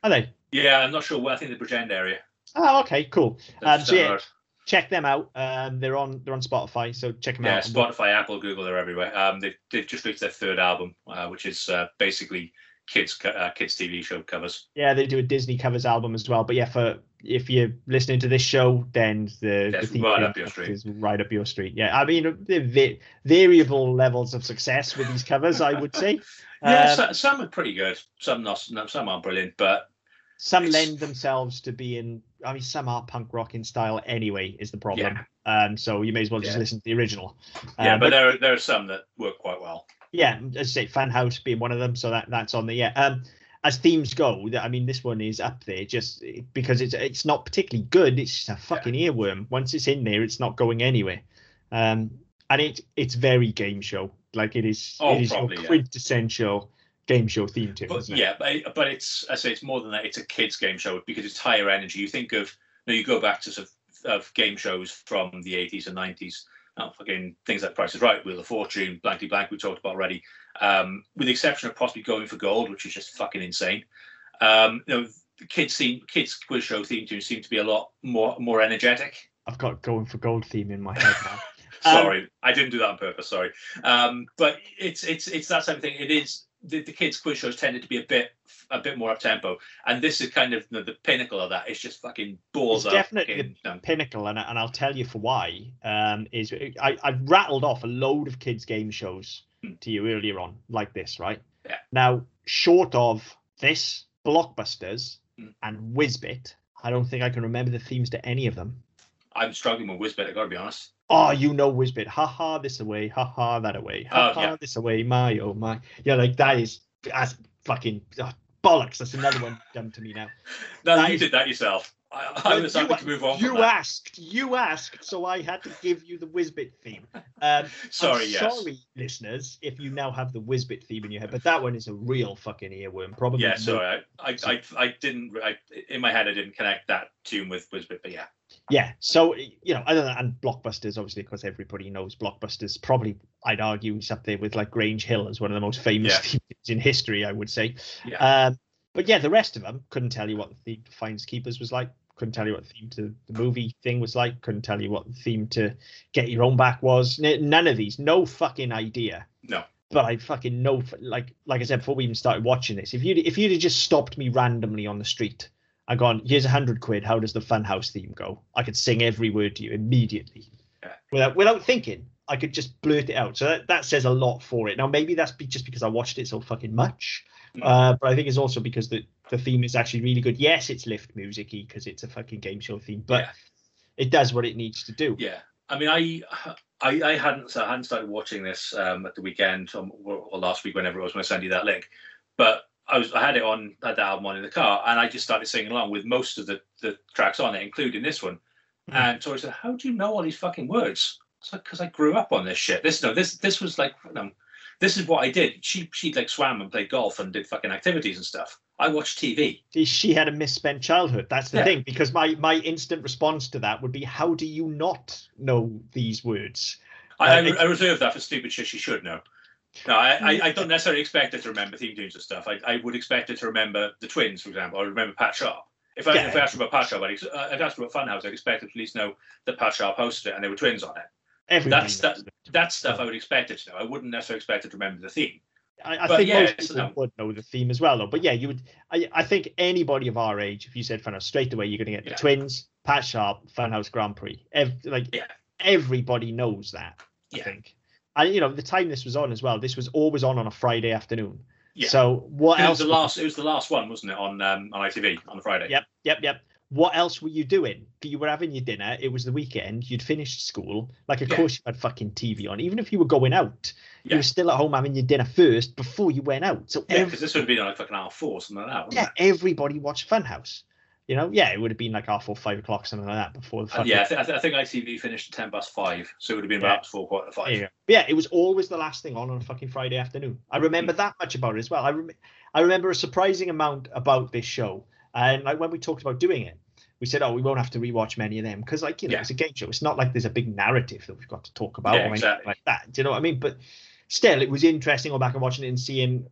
[SPEAKER 1] are they?
[SPEAKER 2] Yeah, I'm not sure. Where, I think the Bridgend area.
[SPEAKER 1] Oh, okay, cool. Um, so yeah, check them out. Um, they're on they're on Spotify, so check them
[SPEAKER 2] Yeah,
[SPEAKER 1] out.
[SPEAKER 2] Yeah, Spotify, Apple, Google, they're everywhere. Um, they've, they've just released their third album, uh, which is uh, basically kids uh, kids TV show covers.
[SPEAKER 1] Yeah, they do a Disney covers album as well. But yeah, for if you're listening to this show, then the, the
[SPEAKER 2] That's
[SPEAKER 1] theme
[SPEAKER 2] right up your street.
[SPEAKER 1] is right up your street. Yeah, I mean, the variable levels of success with these covers, I would say.
[SPEAKER 2] Yeah,
[SPEAKER 1] Um,
[SPEAKER 2] so, some are pretty good. Some not. Some aren't brilliant, but
[SPEAKER 1] some
[SPEAKER 2] it's-
[SPEAKER 1] lend themselves to being. I mean, some are punk rock in style anyway. Is the problem.
[SPEAKER 2] Yeah.
[SPEAKER 1] Um, so you may as well just
[SPEAKER 2] Yeah.
[SPEAKER 1] listen to the original.
[SPEAKER 2] yeah,
[SPEAKER 1] Uh,
[SPEAKER 2] but there are there are some that work quite well.
[SPEAKER 1] Yeah, as I say, Funhouse being one of them, so that that's on the yeah. Um, as themes go, I mean, this one is up there just because it's it's not particularly good. It's just a fucking earworm. Once it's in there, it's not going anywhere. Um, and it it's very game show. Like it is,
[SPEAKER 2] Oh,
[SPEAKER 1] it is
[SPEAKER 2] probably, yeah.
[SPEAKER 1] quintessential game show theme tune.
[SPEAKER 2] But yeah, but, but it's I say it's more than that. It's a kids game show because it's higher energy. You think of you, know, you go back to sort of, of game shows from the 80s and 90s. Oh, fucking things like Price is Right, Wheel of Fortune, Blankety Blank, we talked about already. Um, with the exception of possibly Going for Gold, which is just fucking insane. Um, you know, the kids seem kids quiz show theme tunes seem to be a lot more more energetic.
[SPEAKER 1] I've got going for gold theme in my head now. Um,
[SPEAKER 2] Sorry, I didn't do that on purpose. Sorry, um, but it's it's it's that type of thing. It is the, the kids quiz shows tended to be a bit a bit more up tempo, and this is kind of the, the pinnacle of that. It's just fucking balls
[SPEAKER 1] It's
[SPEAKER 2] up.
[SPEAKER 1] definitely
[SPEAKER 2] fucking,
[SPEAKER 1] the
[SPEAKER 2] um,
[SPEAKER 1] pinnacle, and, I- and I'll tell you for why. Um, is I, I've rattled off a load of kids' game shows
[SPEAKER 2] Hmm.
[SPEAKER 1] to you earlier on, like this, right?
[SPEAKER 2] Yeah.
[SPEAKER 1] Now, short of this, Blockbusters
[SPEAKER 2] Hmm.
[SPEAKER 1] and Wizbit, I don't think I can remember the themes to any of them.
[SPEAKER 2] I'm struggling with Wizbit. I gotta be honest.
[SPEAKER 1] Oh, you know Wizbit. Ha ha, this away. Ha ha, that away. Ha
[SPEAKER 2] Oh,
[SPEAKER 1] ha,
[SPEAKER 2] yeah.
[SPEAKER 1] this away. My, oh my. Yeah, like that is that's fucking oh, bollocks. That's another one done to me now.
[SPEAKER 2] No,
[SPEAKER 1] That
[SPEAKER 2] you
[SPEAKER 1] is-
[SPEAKER 2] did that yourself. I, I was happy to move on.
[SPEAKER 1] you asked, you asked, so I had to give you the Wizbit theme. Um,
[SPEAKER 2] Sorry, yes.
[SPEAKER 1] sorry, listeners, if you now have the Wizbit theme in your head, but that one is a real fucking earworm. Probably.
[SPEAKER 2] Yeah, sorry. I, I, I, didn't. I, in my head, I didn't connect that tune with Wizbit, but yeah.
[SPEAKER 1] Yeah. So you know, other than and blockbusters, obviously, because everybody knows blockbusters. Probably, I'd argue, it's up there with like Grange Hill as one of the most famous
[SPEAKER 2] Yeah.
[SPEAKER 1] themes in history. I would say.
[SPEAKER 2] Yeah.
[SPEAKER 1] Um, but yeah, the rest of them couldn't tell you what the theme to Finders Keepers was like. Couldn't tell you what the theme to the movie thing was like. Couldn't tell you what the theme to Get Your Own Back was. None of these. No fucking idea.
[SPEAKER 2] No.
[SPEAKER 1] But I fucking know, like like I said before we even started watching this. If you if you'd have just stopped me randomly on the street, I gone, here's a hundred quid. How does the Funhouse theme go? I could sing every word to you immediately,
[SPEAKER 2] Yeah.
[SPEAKER 1] without without thinking. I could just blurt it out. So that, that says a lot for it. Now maybe that's be, just because I watched it so fucking much.
[SPEAKER 2] Mm.
[SPEAKER 1] Uh, but I think it's also because the, the theme is actually really good. Yes, it's lift musicy because it's a fucking game show theme, but
[SPEAKER 2] Yeah.
[SPEAKER 1] it does what it needs to do.
[SPEAKER 2] Yeah, I mean, I, I, I hadn't, so I hadn't started watching this um, at the weekend um, or, or last week, whenever it was when I sent you that link. But I was, I had it on, had the album on in the car, and I just started singing along with most of the the tracks on it, including this one.
[SPEAKER 1] Mhm.
[SPEAKER 2] And Tori said, "How do you know all these fucking words?" It's like because I grew up on this shit. This no, this this was like, um, this is what I did. She she like swam and played golf and did fucking activities and stuff. I watched TV.
[SPEAKER 1] She had a misspent childhood. That's the
[SPEAKER 2] Yeah.
[SPEAKER 1] thing. Because my my instant response to that would be, how do you not know these words?
[SPEAKER 2] I,
[SPEAKER 1] Uh,
[SPEAKER 2] I, I reserve that for stupid shit she should know. No, I, I, I don't necessarily expect her to remember theme tunes and stuff. I, I would expect her to remember the twins, for example, or remember Pat Sharp. If I,
[SPEAKER 1] Yeah.
[SPEAKER 2] if I asked her about Pat Sharp, I'd, uh, if I asked her about Funhouse, I'd expect her to at least know that Pat Sharp hosted it and there were twins on it. That's
[SPEAKER 1] knows
[SPEAKER 2] that, that stuff I would expect her to know. I wouldn't necessarily expect her to remember the theme.
[SPEAKER 1] I, I think
[SPEAKER 2] yeah,
[SPEAKER 1] most people
[SPEAKER 2] um,
[SPEAKER 1] would know the theme as well, though. But yeah, you would. I, I think anybody of our age, if you said Funhouse straight away, you're going to get the twins, Pat Sharp, Funhouse Grand Prix. Ev- like
[SPEAKER 2] Yeah.
[SPEAKER 1] everybody knows that. I
[SPEAKER 2] Yeah.
[SPEAKER 1] think. And you know the time this was on as well. This was always on on a Friday afternoon.
[SPEAKER 2] Yeah.
[SPEAKER 1] So what
[SPEAKER 2] It was
[SPEAKER 1] else?
[SPEAKER 2] the last. It was the last one, wasn't it, on um, on ITV on the Friday?
[SPEAKER 1] Yep, yep, yep. What else were you doing? You were having your dinner. It was the weekend. You'd finished school. Like, of
[SPEAKER 2] Yeah.
[SPEAKER 1] course, you had fucking TV on. Even if you were going out, you were still at home having your dinner first before you went out. So
[SPEAKER 2] Yeah,
[SPEAKER 1] every,
[SPEAKER 2] because this would have been like fucking hour four, something like that.
[SPEAKER 1] Yeah, everybody watched Funhouse. You know, yeah, it would have been like half or five o'clock, something like that, before the
[SPEAKER 2] it?
[SPEAKER 1] fucking.
[SPEAKER 2] Yeah, I, th- I, th- I think ITV finished at ten past five, so it would have been
[SPEAKER 1] Yeah.
[SPEAKER 2] about four quarter five.
[SPEAKER 1] There you go. But yeah, it was always the last thing on on a fucking Friday afternoon. I remember mm. that much about it as well. I rem- I remember a surprising amount about this show, and like when we talked about doing it, we said, "Oh, we won't have to rewatch many of them because, like, you know,
[SPEAKER 2] Yeah.
[SPEAKER 1] it's a game show. It's not like there's a big narrative that we've got to talk about
[SPEAKER 2] Yeah,
[SPEAKER 1] or anything
[SPEAKER 2] exactly.
[SPEAKER 1] like that. Do you know what I mean? But still, it was interesting going back and watching it and seeing,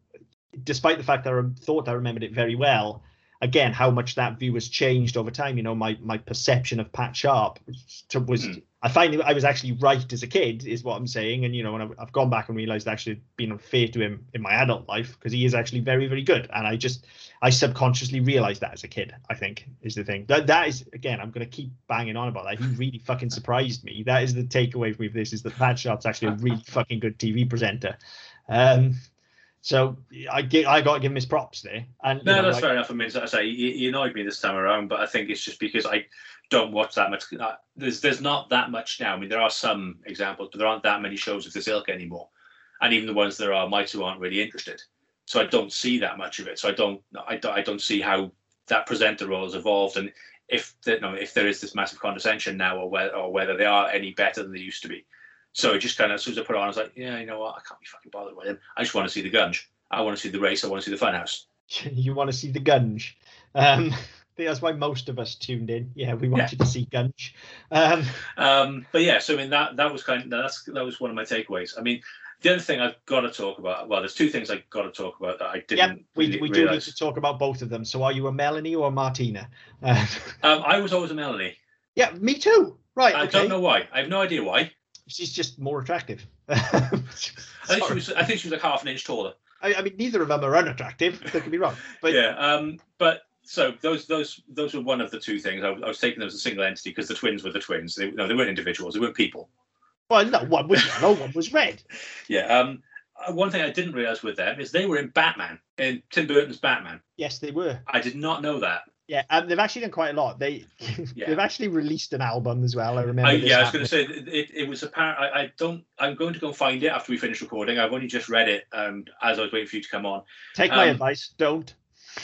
[SPEAKER 1] despite the fact that I thought I remembered it very well, again how much that view has changed over time. You know, my my perception of Pat Sharp was, was
[SPEAKER 2] Mm.
[SPEAKER 1] I find that I was actually right as a kid, is what I'm saying. And you know, when I've, I've gone back and realised actually it's been unfair to him in my adult life because he is actually very very good. And I just I subconsciously realised that as a kid. I think is the thing that that is again I'm going to keep banging on about that. He really fucking surprised me. That is the takeaway from. This is that Pat Sharp's actually a really fucking good TV presenter. Um, so I get I got to give him his props there. And
[SPEAKER 2] No,
[SPEAKER 1] know,
[SPEAKER 2] that's
[SPEAKER 1] like-
[SPEAKER 2] fair enough. I mean, I say, he, he annoyed me this time around, but I think it's just because I don't watch that much. uh, There's there's not that much now. I mean, there are some examples, but there aren't that many shows of this ilk anymore. And even the ones there are, my two aren't really interested. So I don't see that much of it. So I don't I don't, I don't see how that presenter role has evolved, and if the, no, if there is this massive condescension now, or whether or whether they are any better than they used to be. So just kind of as soon as I put it on, I was like, yeah, you know what, I can't be fucking bothered with him. I just want to see the gunge. I want to see the race. I want to see the funhouse.
[SPEAKER 1] you want to see the gunge. Um, that's why most of us tuned in. Yeah, we wanted
[SPEAKER 2] Yeah.
[SPEAKER 1] to see gunge. Um,
[SPEAKER 2] Um, but yeah, so I mean that that was kind of that's that was one of my takeaways. I mean, the other thing I've got to talk about. Well, there's two things I've got to talk about that I didn't.
[SPEAKER 1] yeah, we,
[SPEAKER 2] really
[SPEAKER 1] we do need to talk about both of them. So are you a Melanie or a Martina? Uh,
[SPEAKER 2] Um, I was always a Melanie.
[SPEAKER 1] yeah, me too. Right.
[SPEAKER 2] I
[SPEAKER 1] okay.
[SPEAKER 2] don't know why. I have no idea why.
[SPEAKER 1] She's just more attractive.
[SPEAKER 2] I think she was. I think she was like half an inch taller.
[SPEAKER 1] I, I mean, neither of them are unattractive. Don't get me wrong. But
[SPEAKER 2] yeah. Um. But so those those those were one of the two things. I, was- I was taking them as a single entity because the twins were the twins. They no, they weren't individuals. They weren't people.
[SPEAKER 1] well, no, one was yellow, one was red.
[SPEAKER 2] Yeah. Um. uh, One thing I didn't realize with them is they were in Batman in Tim Burton's Batman.
[SPEAKER 1] Yes, they were.
[SPEAKER 2] I did not know that.
[SPEAKER 1] Yeah, um, they've actually done quite a lot. They
[SPEAKER 2] Yeah.
[SPEAKER 1] they've actually released an album as well. I remember.
[SPEAKER 2] I, yeah, I was going to say it, it was apparent. I, I don't. I'm going to go find it after we finish recording. I've only just read it um, as I was waiting for you to come on.
[SPEAKER 1] Take my
[SPEAKER 2] um,
[SPEAKER 1] advice. Don't.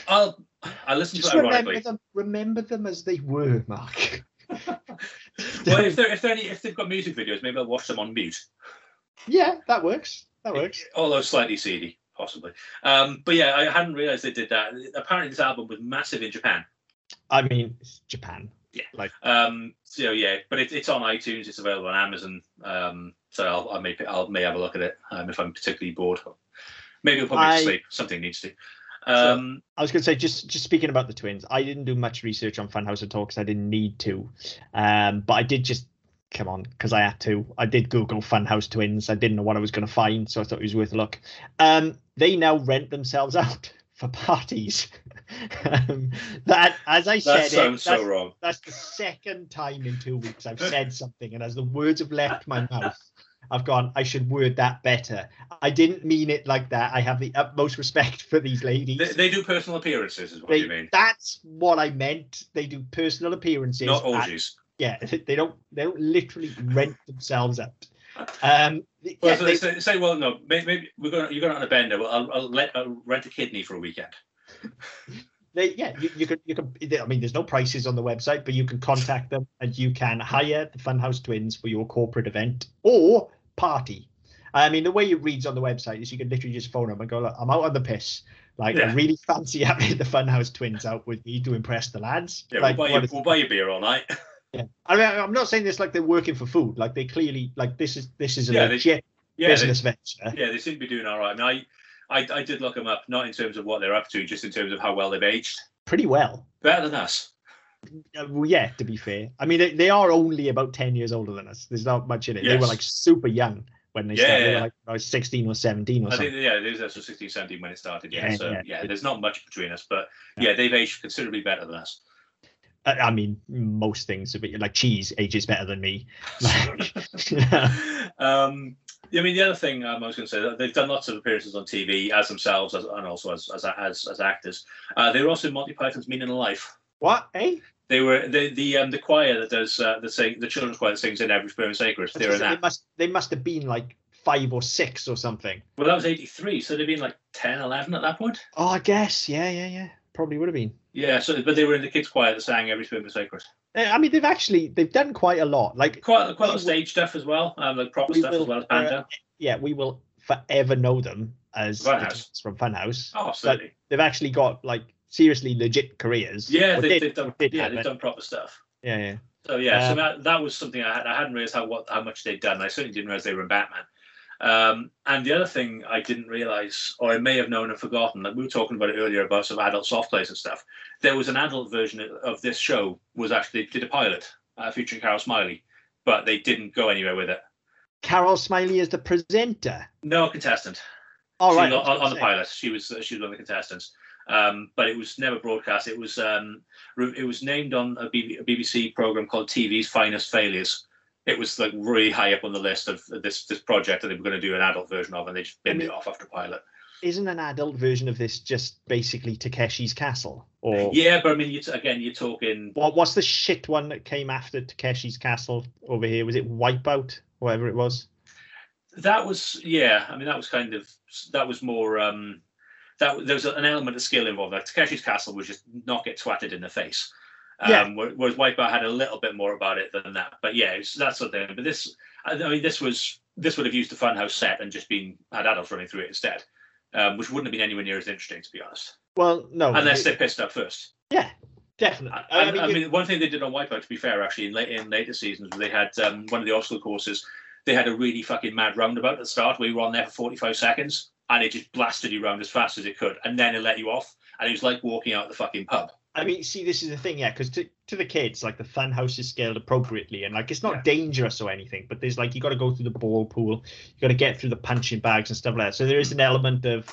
[SPEAKER 2] I'll I listened
[SPEAKER 1] Just
[SPEAKER 2] to it
[SPEAKER 1] remember
[SPEAKER 2] ironically.
[SPEAKER 1] them. Remember them as they were, Mark.
[SPEAKER 2] Well, if they're if they're any, if they've got music videos, maybe I'll watch them on mute.
[SPEAKER 1] yeah, that works. That works.
[SPEAKER 2] Although slightly seedy, possibly. Um, but yeah, I hadn't realised they did that. Apparently, this album was massive in Japan.
[SPEAKER 1] I mean, it's Japan. Yeah.
[SPEAKER 2] Like, um, so yeah, but it, it's on iTunes. It's available on Amazon. Um, so I'll, I may I'll may have a look at it um, if I'm particularly bored. Maybe I'll probably
[SPEAKER 1] I-
[SPEAKER 2] sleep. Something needs to. Um,
[SPEAKER 1] I was going to say just just speaking about the twins. I didn't do much research on Funhouse at all because I didn't need to. Um, but I did just come on because I had to. I did Google Funhouse twins. I didn't know what I was going to find, so I thought it was worth a look. Um, they now rent themselves out for parties. um, that, as I said,
[SPEAKER 2] that
[SPEAKER 1] it,
[SPEAKER 2] sounds
[SPEAKER 1] that's,
[SPEAKER 2] so wrong.
[SPEAKER 1] that's the second time in two weeks I've said something, and as the words have left my mouth, I've gone. I should word that better. I didn't mean it like that. I have the utmost respect for these ladies.
[SPEAKER 2] They, they do personal appearances, is what
[SPEAKER 1] They-
[SPEAKER 2] you mean?
[SPEAKER 1] That's what I meant. They do personal appearances.
[SPEAKER 2] Not
[SPEAKER 1] and-
[SPEAKER 2] orgies.
[SPEAKER 1] yeah, they don't. They don't literally rent themselves out. Um, yeah,
[SPEAKER 2] Well, so
[SPEAKER 1] they-
[SPEAKER 2] say, say, well, no, maybe, maybe we're going. You're going on a bender. Well, I'll, I'll let I'll rent a kidney for a weekend.
[SPEAKER 1] they, yeah, you, you could, you could. I mean, there's no prices on the website, but you can contact them and you can hire the Funhouse Twins for your corporate event or party. I mean, the way it reads on the website is you can literally just phone them and go, "Look, I'm out on the piss. Like, I really fancy having the Funhouse Twins out with me to impress the lads."
[SPEAKER 2] Yeah,
[SPEAKER 1] like,
[SPEAKER 2] we'll, buy you, we'll buy you beer all night.
[SPEAKER 1] Yeah. I mean, I'm not saying this like they're working for food. Like they clearly like this is this is a
[SPEAKER 2] Yeah, they-
[SPEAKER 1] legit
[SPEAKER 2] Yeah, they,
[SPEAKER 1] business venture.
[SPEAKER 2] yeah, they seem to be doing all right. I mean, I, I, I did look them up, not in terms of what they're up to, just in terms of how well they've aged.
[SPEAKER 1] Pretty well.
[SPEAKER 2] Better than us.
[SPEAKER 1] Uh, well, yeah, to be fair. I mean, they, they are only about 10 years older than us. There's not much in it. They were like super young when they
[SPEAKER 2] Yeah,
[SPEAKER 1] started. They
[SPEAKER 2] yeah.
[SPEAKER 1] were like I was 16 or 17 or
[SPEAKER 2] I
[SPEAKER 1] something.
[SPEAKER 2] think, yeah, there's also 16, 17 when it started. Yeah,
[SPEAKER 1] Yeah,
[SPEAKER 2] so
[SPEAKER 1] yeah.
[SPEAKER 2] yeah. there's not much between us, but
[SPEAKER 1] Yeah.
[SPEAKER 2] yeah, they've aged considerably better than us.
[SPEAKER 1] I, mean, most things, but like cheese ages better than me. Like,
[SPEAKER 2] um, I mean, the other thing um, I was going to say, that they've done lots of appearances on TV as themselves as, and also as as as, as actors. Uh, they were also in Monty Python's Meaning of Life.
[SPEAKER 1] what? Eh?
[SPEAKER 2] They were the the um, the choir that does uh, the sing the children's choir that sings in Every Sperm Sacred. They were in
[SPEAKER 1] They must they must have been like five or six or something.
[SPEAKER 2] Well, that was eighty three, so they'd been like 10, 11 at that point.
[SPEAKER 1] Oh, I guess. Yeah, yeah, yeah. Probably would have been.
[SPEAKER 2] Yeah, so but they were in the kids' choir that sang Every Sperm is Sacred.
[SPEAKER 1] Eh, I mean, they've actually they've done quite a lot. Like
[SPEAKER 2] Quite quite a lot of stage stuff as well, um, like proper
[SPEAKER 1] We
[SPEAKER 2] stuff as well as
[SPEAKER 1] uh, yeah, we will forever know them as
[SPEAKER 2] Funhouse.
[SPEAKER 1] from Funhouse.
[SPEAKER 2] oh, absolutely.
[SPEAKER 1] They've actually got like seriously legit careers.
[SPEAKER 2] Yeah, they, they've done. Yeah,
[SPEAKER 1] have
[SPEAKER 2] they've done proper stuff.
[SPEAKER 1] Yeah, yeah.
[SPEAKER 2] So yeah, so
[SPEAKER 1] Um,
[SPEAKER 2] that, that was something I, had, I hadn't realized how what how much they'd done. I certainly didn't realize they were in Batman. Um, and the other thing I didn't realize, or I may have known and forgotten, like we were talking about it earlier about some adult soft plays and stuff. There was an adult version of- this show was actually did a pilot uh, featuring Carol Smillie, but they didn't go anywhere with it.
[SPEAKER 1] Carol Smillie is the presenter.
[SPEAKER 2] No contestant.
[SPEAKER 1] All right.
[SPEAKER 2] on, on the pilot. She was she was one of the contestants, um, but it was never broadcast. It was um, it was named on a, BBC program called TV's Finest Failures. It was like really high up on the list of this this project that they were going to do an adult version of, and they just binned
[SPEAKER 1] I mean-
[SPEAKER 2] it off after pilot.
[SPEAKER 1] Isn't an adult version of this just basically Takeshi's Castle? Or
[SPEAKER 2] Yeah, but I mean, you t- again, you're talking.
[SPEAKER 1] what? What's the shit one that came after Takeshi's Castle over here? Was it Wipeout? Whatever it was.
[SPEAKER 2] That was yeah. I mean, that was kind of that was more. um that there was an element of skill involved. Like Takeshi's Castle was just not get twatted in the face. Um,
[SPEAKER 1] Yeah.
[SPEAKER 2] where- Whereas Wipeout had a little bit more about it than that. But yeah, it's that sort of thing. But this, I mean, this was this would have used the Funhouse set and just been had adults running through it instead, um, which wouldn't have been anywhere near as interesting, to be honest.
[SPEAKER 1] Well, no.
[SPEAKER 2] Unless they pissed up first.
[SPEAKER 1] yeah, definitely.
[SPEAKER 2] I, I,
[SPEAKER 1] I mean,
[SPEAKER 2] I
[SPEAKER 1] you-
[SPEAKER 2] mean, one thing they did on Wipeout, to be fair, actually, in late in later seasons, they had um, one of the obstacle courses. They had a really fucking mad roundabout at the start We were on there for 45 seconds and it just blasted you round as fast as it could. And then it let you off. And it was like walking out the fucking pub.
[SPEAKER 1] I mean, see, this is the thing, yeah, because to, to the kids, like the fun house is scaled appropriately, and like it's not
[SPEAKER 2] Yeah.
[SPEAKER 1] dangerous or anything, but there's like you got to go through the ball pool, you got to get through the punching bags and stuff like that. So there is an element of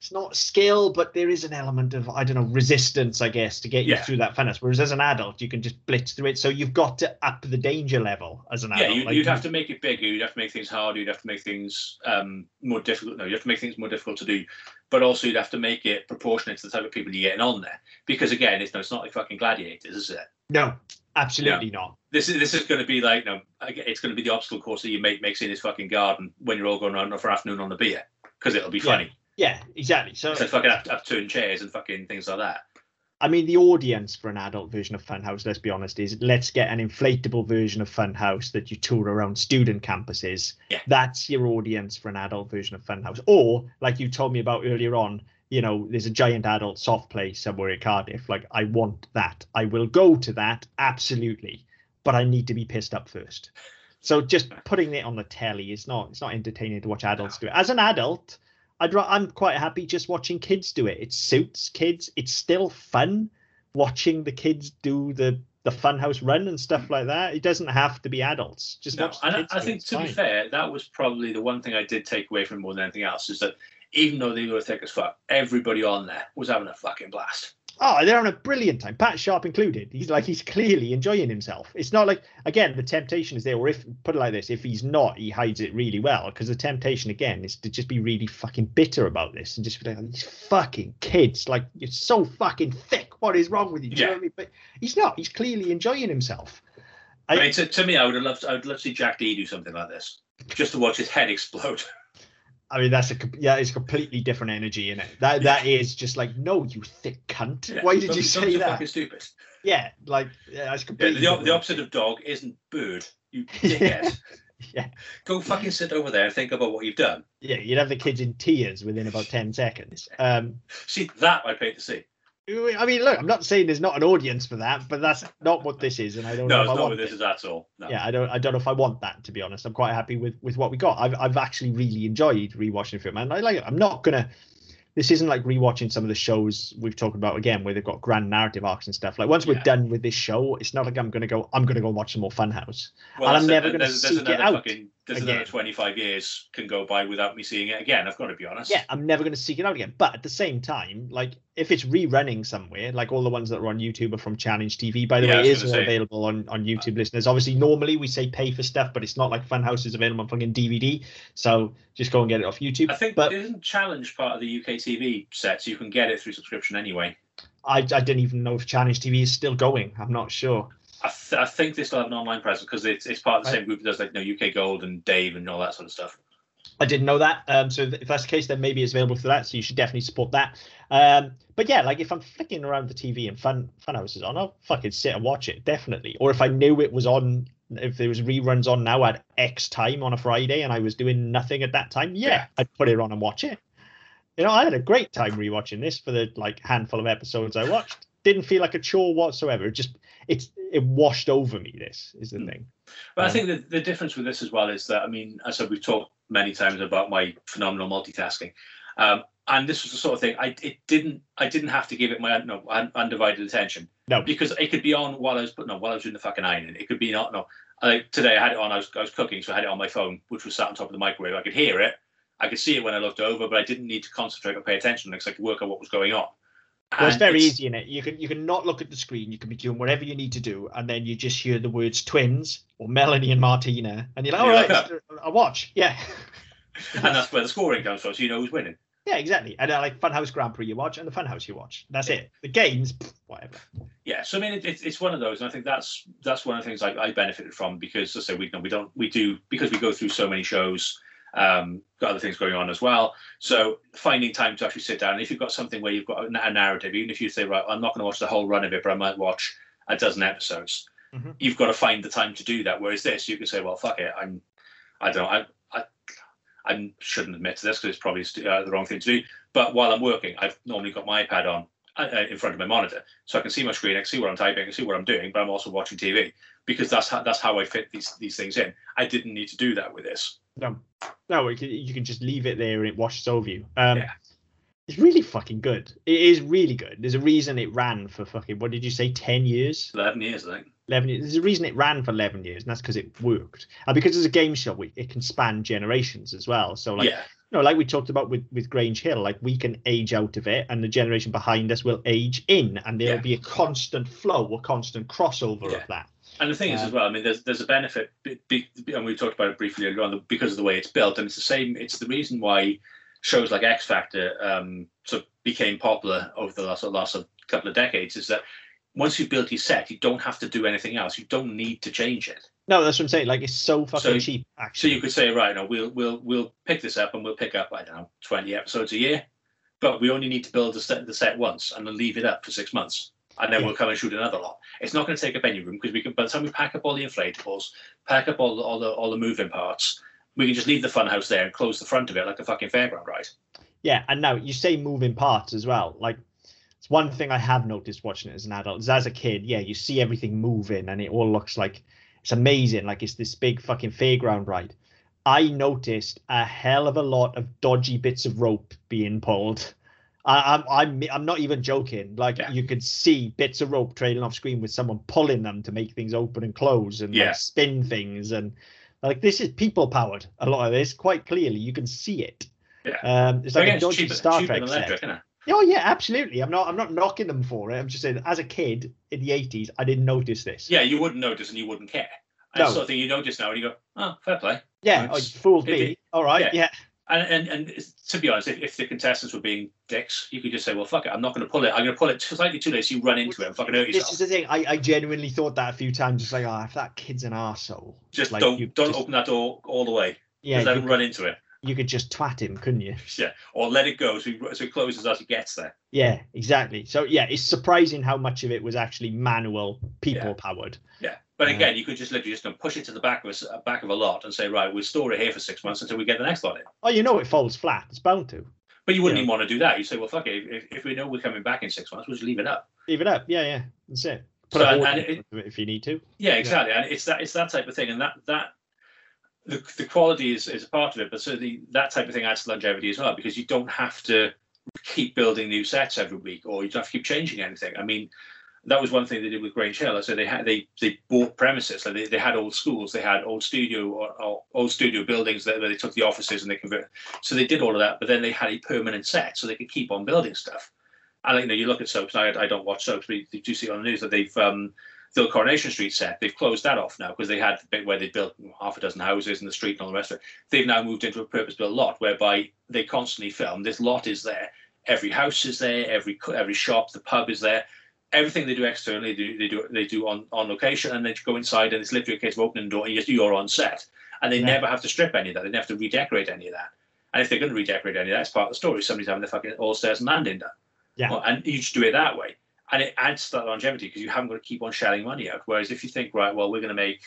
[SPEAKER 1] it's not skill, but there is an element of I don't know resistance, I guess, to get you
[SPEAKER 2] Yeah.
[SPEAKER 1] through that funhouse. Whereas as an adult, you can just blitz through it. So you've got to up the danger level as an
[SPEAKER 2] Yeah,
[SPEAKER 1] adult.
[SPEAKER 2] you,
[SPEAKER 1] Like,
[SPEAKER 2] you'd have to make it bigger. You'd have to make things harder. You'd have to make things um, more difficult. No, you have to make things more difficult to do. But also, you'd have to make it proportionate to the type of people you're getting on there. Because again, it's no, it's not like fucking gladiators, is it?
[SPEAKER 1] no, absolutely not.
[SPEAKER 2] This is this is going to be like, no, it's going to be the obstacle course that your mate makes in his fucking garden when you're all going around for afternoon on the beer because it'll be funny.
[SPEAKER 1] Yeah, exactly. So
[SPEAKER 2] like fucking up, upturned chairs and fucking things like that.
[SPEAKER 1] I mean, the audience for an adult version of Funhouse, let's be honest, is let's get an inflatable version of Funhouse that you tour around student campuses.
[SPEAKER 2] Yeah.
[SPEAKER 1] That's your audience for an adult version of Funhouse. Or, like you told me about earlier on, you know, there's a giant adult soft play somewhere in Cardiff. Like, I want that. I will go to that, absolutely. But I need to be pissed up first. So just putting it on the telly is not it's not entertaining to watch adults do it. As an adult, I'd I'm quite happy just watching kids do it. It suits kids. It's still fun watching the kids do the the funhouse run and stuff like that. It doesn't have to be adults. Just
[SPEAKER 2] No, and I,
[SPEAKER 1] kids
[SPEAKER 2] I think to be fair, that was probably the one thing I did take away from more than anything else is that even though they were thick as fuck, everybody on there was having a fucking blast.
[SPEAKER 1] Oh, they're having a brilliant time. Pat Sharp included. He's like he's clearly enjoying himself. It's not like again the temptation is there, or if put it like this, if he's not, he hides it really well. Because the temptation again is to just be really fucking bitter about this and just be like these fucking kids, like you're so fucking thick. What is wrong with you? Do you know
[SPEAKER 2] Yeah.
[SPEAKER 1] I mean? But he's not. He's clearly enjoying himself.
[SPEAKER 2] I,
[SPEAKER 1] I-
[SPEAKER 2] mean, to, to me, I would have loved, I would love to see Jack Dee do something like this, just to watch his head explode.
[SPEAKER 1] I mean, that's a yeah, it's completely different energy in it. That that is just like, no, you thick cunt.
[SPEAKER 2] Yeah,
[SPEAKER 1] Why did
[SPEAKER 2] don't
[SPEAKER 1] you
[SPEAKER 2] don't
[SPEAKER 1] say that?
[SPEAKER 2] Fucking stupid.
[SPEAKER 1] Yeah, like yeah, it's
[SPEAKER 2] Yeah, the, the opposite of dog isn't bird. You
[SPEAKER 1] Yeah.
[SPEAKER 2] dickhead.
[SPEAKER 1] Yeah.
[SPEAKER 2] Go fucking sit over there and think about what you've done.
[SPEAKER 1] Yeah, you'd have the kids in tears within about ten seconds. Um,
[SPEAKER 2] See that I paid to see.
[SPEAKER 1] I mean, look, I'm not saying there's not an audience for that, but that's not what this is, and I don't
[SPEAKER 2] No,
[SPEAKER 1] know
[SPEAKER 2] it's not what this
[SPEAKER 1] it.
[SPEAKER 2] is at all. No.
[SPEAKER 1] Yeah, I don't, I don't know if I want that to be honest. I'm quite happy with with what we got. I've I've actually really enjoyed rewatching the film, and I like it. I'm not gonna. This isn't like rewatching some of the shows we've talked about again, where they've got grand narrative arcs and stuff. Like once we're done with this show, it's not like I'm gonna go. I'm gonna go watch some more Funhouse.
[SPEAKER 2] Well,
[SPEAKER 1] And I'm never gonna
[SPEAKER 2] there's, there's
[SPEAKER 1] seek it out
[SPEAKER 2] fucking, there's
[SPEAKER 1] again.
[SPEAKER 2] another 25 years can go by without me seeing it again. I've got to be honest.
[SPEAKER 1] Yeah, I'm never going to seek it out again. But at the same time, like if it's rerunning somewhere, like all the ones that are on YouTube are from Challenge TV, by the
[SPEAKER 2] Yeah,
[SPEAKER 1] way, is
[SPEAKER 2] say.
[SPEAKER 1] available on, on uh, YouTube listeners. Obviously, normally we say pay for stuff, but it's not like Funhouse is available on fucking DVD. So just go and get it off YouTube.
[SPEAKER 2] I think
[SPEAKER 1] but
[SPEAKER 2] isn't Challenge part of the UK TV set, so you can get it through subscription anyway.
[SPEAKER 1] I, I didn't even know if Challenge TV is still going. I'm not sure.
[SPEAKER 2] I, th- I think they still have an online presence because it's, it's part of the
[SPEAKER 1] Right.
[SPEAKER 2] same group that does like you know, UK Gold and Dave and all that sort of stuff.
[SPEAKER 1] I didn't know that. Um, so if that's the case, then maybe it's available for that. So you should definitely support that. Um, but yeah, like if I'm flicking around the TV and Fun Funhouse is on, I'll fucking sit and watch it definitely. Or if I knew it was on, if there was reruns on now at X time on a Friday and I was doing nothing at that time, yeah,
[SPEAKER 2] Yeah.
[SPEAKER 1] I'd put it on and watch it. You know, I had a great time rewatching this for the like handful of episodes I watched. Didn't feel like a chore whatsoever. It just it's it washed over me. This is the
[SPEAKER 2] Hmm.
[SPEAKER 1] thing.
[SPEAKER 2] But I
[SPEAKER 1] Um,
[SPEAKER 2] think that the difference with this as well is that I mean, as I said, we've talked many times about my phenomenal multitasking, um, and this was the sort of thing I it didn't I didn't have to give it my no undivided attention.
[SPEAKER 1] No.
[SPEAKER 2] because it could be on while I was putting on while I was doing the fucking ironing. It could be not no. Like today, I had it on. I was I was cooking, so I had it on my phone, which was sat on top of the microwave. I could hear it. I could see it when I looked over, but I didn't need to concentrate or pay attention because I could work out what was going on.
[SPEAKER 1] Well, it's very easy in it. You can you can not look at the screen. You can be doing whatever you need to do, and then you just hear the words "twins" or "Melanie and Martina," and you're like, "All
[SPEAKER 2] You're
[SPEAKER 1] right, I watch." Yeah,
[SPEAKER 2] and that's where the scoring comes from, so you know who's winning.
[SPEAKER 1] yeah, exactly. And uh, like Funhouse Grand Prix, you watch, and the Funhouse you watch. That's it. The games, pff, whatever.
[SPEAKER 2] Yeah, so I mean, it, it's it's one of those, and I think that's that's one of the things I, I benefited from because, as I say, we you know, we don't we do because we go through so many shows, um, got other things going on as well. So finding time to actually sit down, and if you've got something where you've got a, narrative, even if you say, right, I'm not going to watch the whole run of it, but I might watch a dozen episodes,
[SPEAKER 1] Mhm.
[SPEAKER 2] you've got to find the time to do that. Whereas this, you can say, well, fuck it, I'm, I don't know, I. I I shouldn't admit to this because it's probably uh, the wrong thing to do. But while I'm working, I've normally got my iPad on uh, uh, in front of my monitor, so I can see my screen, I can see what I'm typing, I can see what I'm doing, but I'm also watching TV because that's how that's how I fit these these things in. I didn't need to do that with this.
[SPEAKER 1] No, no, you can, you can just leave it there and it washes over you. Um,
[SPEAKER 2] Yeah.
[SPEAKER 1] It's really fucking good. It is really good. There's a reason it ran for fucking what did you say, ten years?
[SPEAKER 2] Eleven years, I think.
[SPEAKER 1] 11 years. There's a reason it ran for 11 years, and that's because it worked. And because it's a game show, we, it can span generations as well. So, like,
[SPEAKER 2] yeah,
[SPEAKER 1] you know, like we talked about with, with Grange Hill, like we can age out of it, and the generation behind us will age in, and there'll
[SPEAKER 2] Yeah.
[SPEAKER 1] be a constant flow, a constant crossover
[SPEAKER 2] Yeah.
[SPEAKER 1] of that.
[SPEAKER 2] And the thing is
[SPEAKER 1] Um,
[SPEAKER 2] as well. I mean, there's there's a benefit, be, be, and we talked about it briefly earlier on because of the way it's built, and it's the same. It's the reason why shows like X Factor um, sort of became popular over the last last couple of decades. Is that once you've built your set, you don't have to do anything else. You don't need to change it.
[SPEAKER 1] No, that's what I'm saying. Like, it's so fucking
[SPEAKER 2] So-
[SPEAKER 1] cheap,
[SPEAKER 2] So you could say, right, now we'll we'll we'll pick this up and we'll pick up I don't know twenty episodes a year, but we only need to build the set, the set once and then leave it up for six months, and then we'll come and shoot another lot. It's not going to take up any room because we can. By the time we pack up all the inflatables, pack up all the all the all the moving parts, we can just leave the funhouse there and close the front of it like a fucking fairground ride.
[SPEAKER 1] Yeah, and now you say moving parts as well. Like it's one thing I have noticed watching it as an adult. Is as a kid, yeah, you see everything moving and it all looks like it's amazing. Like it's this big fucking fairground ride. I noticed a hell of a lot of dodgy bits of rope being pulled. I, I'm I'm I'm not even joking. Like
[SPEAKER 2] Yeah.
[SPEAKER 1] you could see bits of rope trailing off screen with someone pulling them to make things open and close and
[SPEAKER 2] Yeah.
[SPEAKER 1] like spin things and like this is people powered. A lot of this quite clearly. You can see it.
[SPEAKER 2] Yeah.
[SPEAKER 1] Um, it's like
[SPEAKER 2] again,
[SPEAKER 1] a dodgy
[SPEAKER 2] cheaper,
[SPEAKER 1] Star
[SPEAKER 2] cheaper
[SPEAKER 1] Trek set.
[SPEAKER 2] electric.
[SPEAKER 1] Oh yeah, absolutely. I'm not. I'm not knocking them for it. I'm just saying, as a kid in the '80s, I didn't notice this.
[SPEAKER 2] Yeah, you wouldn't notice and you wouldn't care.
[SPEAKER 1] No.
[SPEAKER 2] the sort of thing you notice now and you go, oh, fair play.
[SPEAKER 1] Yeah, oh,
[SPEAKER 2] It's-
[SPEAKER 1] fooled me. All right.
[SPEAKER 2] yeah.
[SPEAKER 1] Yeah.
[SPEAKER 2] And, and and to be honest, if, if the contestants were being dicks, you could just say, "Well, fuck it, I'm not going to pull it. I'm going to pull it slightly too late, so you run into it and fucking hurt yourself."
[SPEAKER 1] This is the thing. I, I genuinely thought that a few times. Just like, oh, if that kid's an arsehole.
[SPEAKER 2] Just
[SPEAKER 1] like,
[SPEAKER 2] don't
[SPEAKER 1] you
[SPEAKER 2] don't
[SPEAKER 1] just-
[SPEAKER 2] open that door all the way.
[SPEAKER 1] Yeah,
[SPEAKER 2] let
[SPEAKER 1] you,
[SPEAKER 2] him run into it.
[SPEAKER 1] you could just twat him, couldn't you?
[SPEAKER 2] Yeah, or let it go so he, so he closes as he gets there.
[SPEAKER 1] Yeah, exactly. So yeah, it's surprising how much of it was actually manual, people powered.
[SPEAKER 2] Yeah, but
[SPEAKER 1] Yeah.
[SPEAKER 2] again, you could just literally just push it to the back of a uh, back of a lot and say, right, we'll store it here for six months until we get the next lot in.
[SPEAKER 1] Oh, you know it folds flat. It's bound to.
[SPEAKER 2] But you wouldn't
[SPEAKER 1] Yeah.
[SPEAKER 2] even want to do that. You say, well, fuck it. If, if we know we're coming back in six months, we'll just leave it up.
[SPEAKER 1] Leave it up. Yeah, yeah. That's it. Put
[SPEAKER 2] So,
[SPEAKER 1] a
[SPEAKER 2] and it-
[SPEAKER 1] if you need to.
[SPEAKER 2] Yeah, exactly. And it's that it's that type of thing, and that that the, the quality is, is a part of it, but certainly that type of thing adds to longevity as well because you don't have to keep building new sets every week, or you don't have to keep changing anything. I mean, that was one thing they did with Grange Hill. So they had they they bought premises. Like they, they had old schools, they had old studio or, or old studio buildings that, where they took the offices and they converted. So they did all of that, but then they had a permanent set, so they could keep on building stuff. And you know, you look at soaps. I, I don't watch soaps, but you do see on the news that they've um, the Coronation Street set. They've closed that off now because they had the bit where they built half a dozen houses in the street and all the rest of it. They've now moved into a purpose-built lot whereby they constantly film. This lot is there. Every house is there. Every every shop, the pub is there. Everything they do externally, they do they do they do on, on location, and then you go inside, and it's literally a case of opening the door, and you're- on set, and they
[SPEAKER 1] Yeah.
[SPEAKER 2] never have to strip any of that. They never have to redecorate any of that. And if they're going to redecorate any of that, it's part of the story. Somebody's having the fucking all stairs and landing done.
[SPEAKER 1] Yeah.
[SPEAKER 2] Well, and you just do it that way and it adds to that longevity because you haven't got to keep on shelling money out. Whereas if you think, right, well, we're going to make,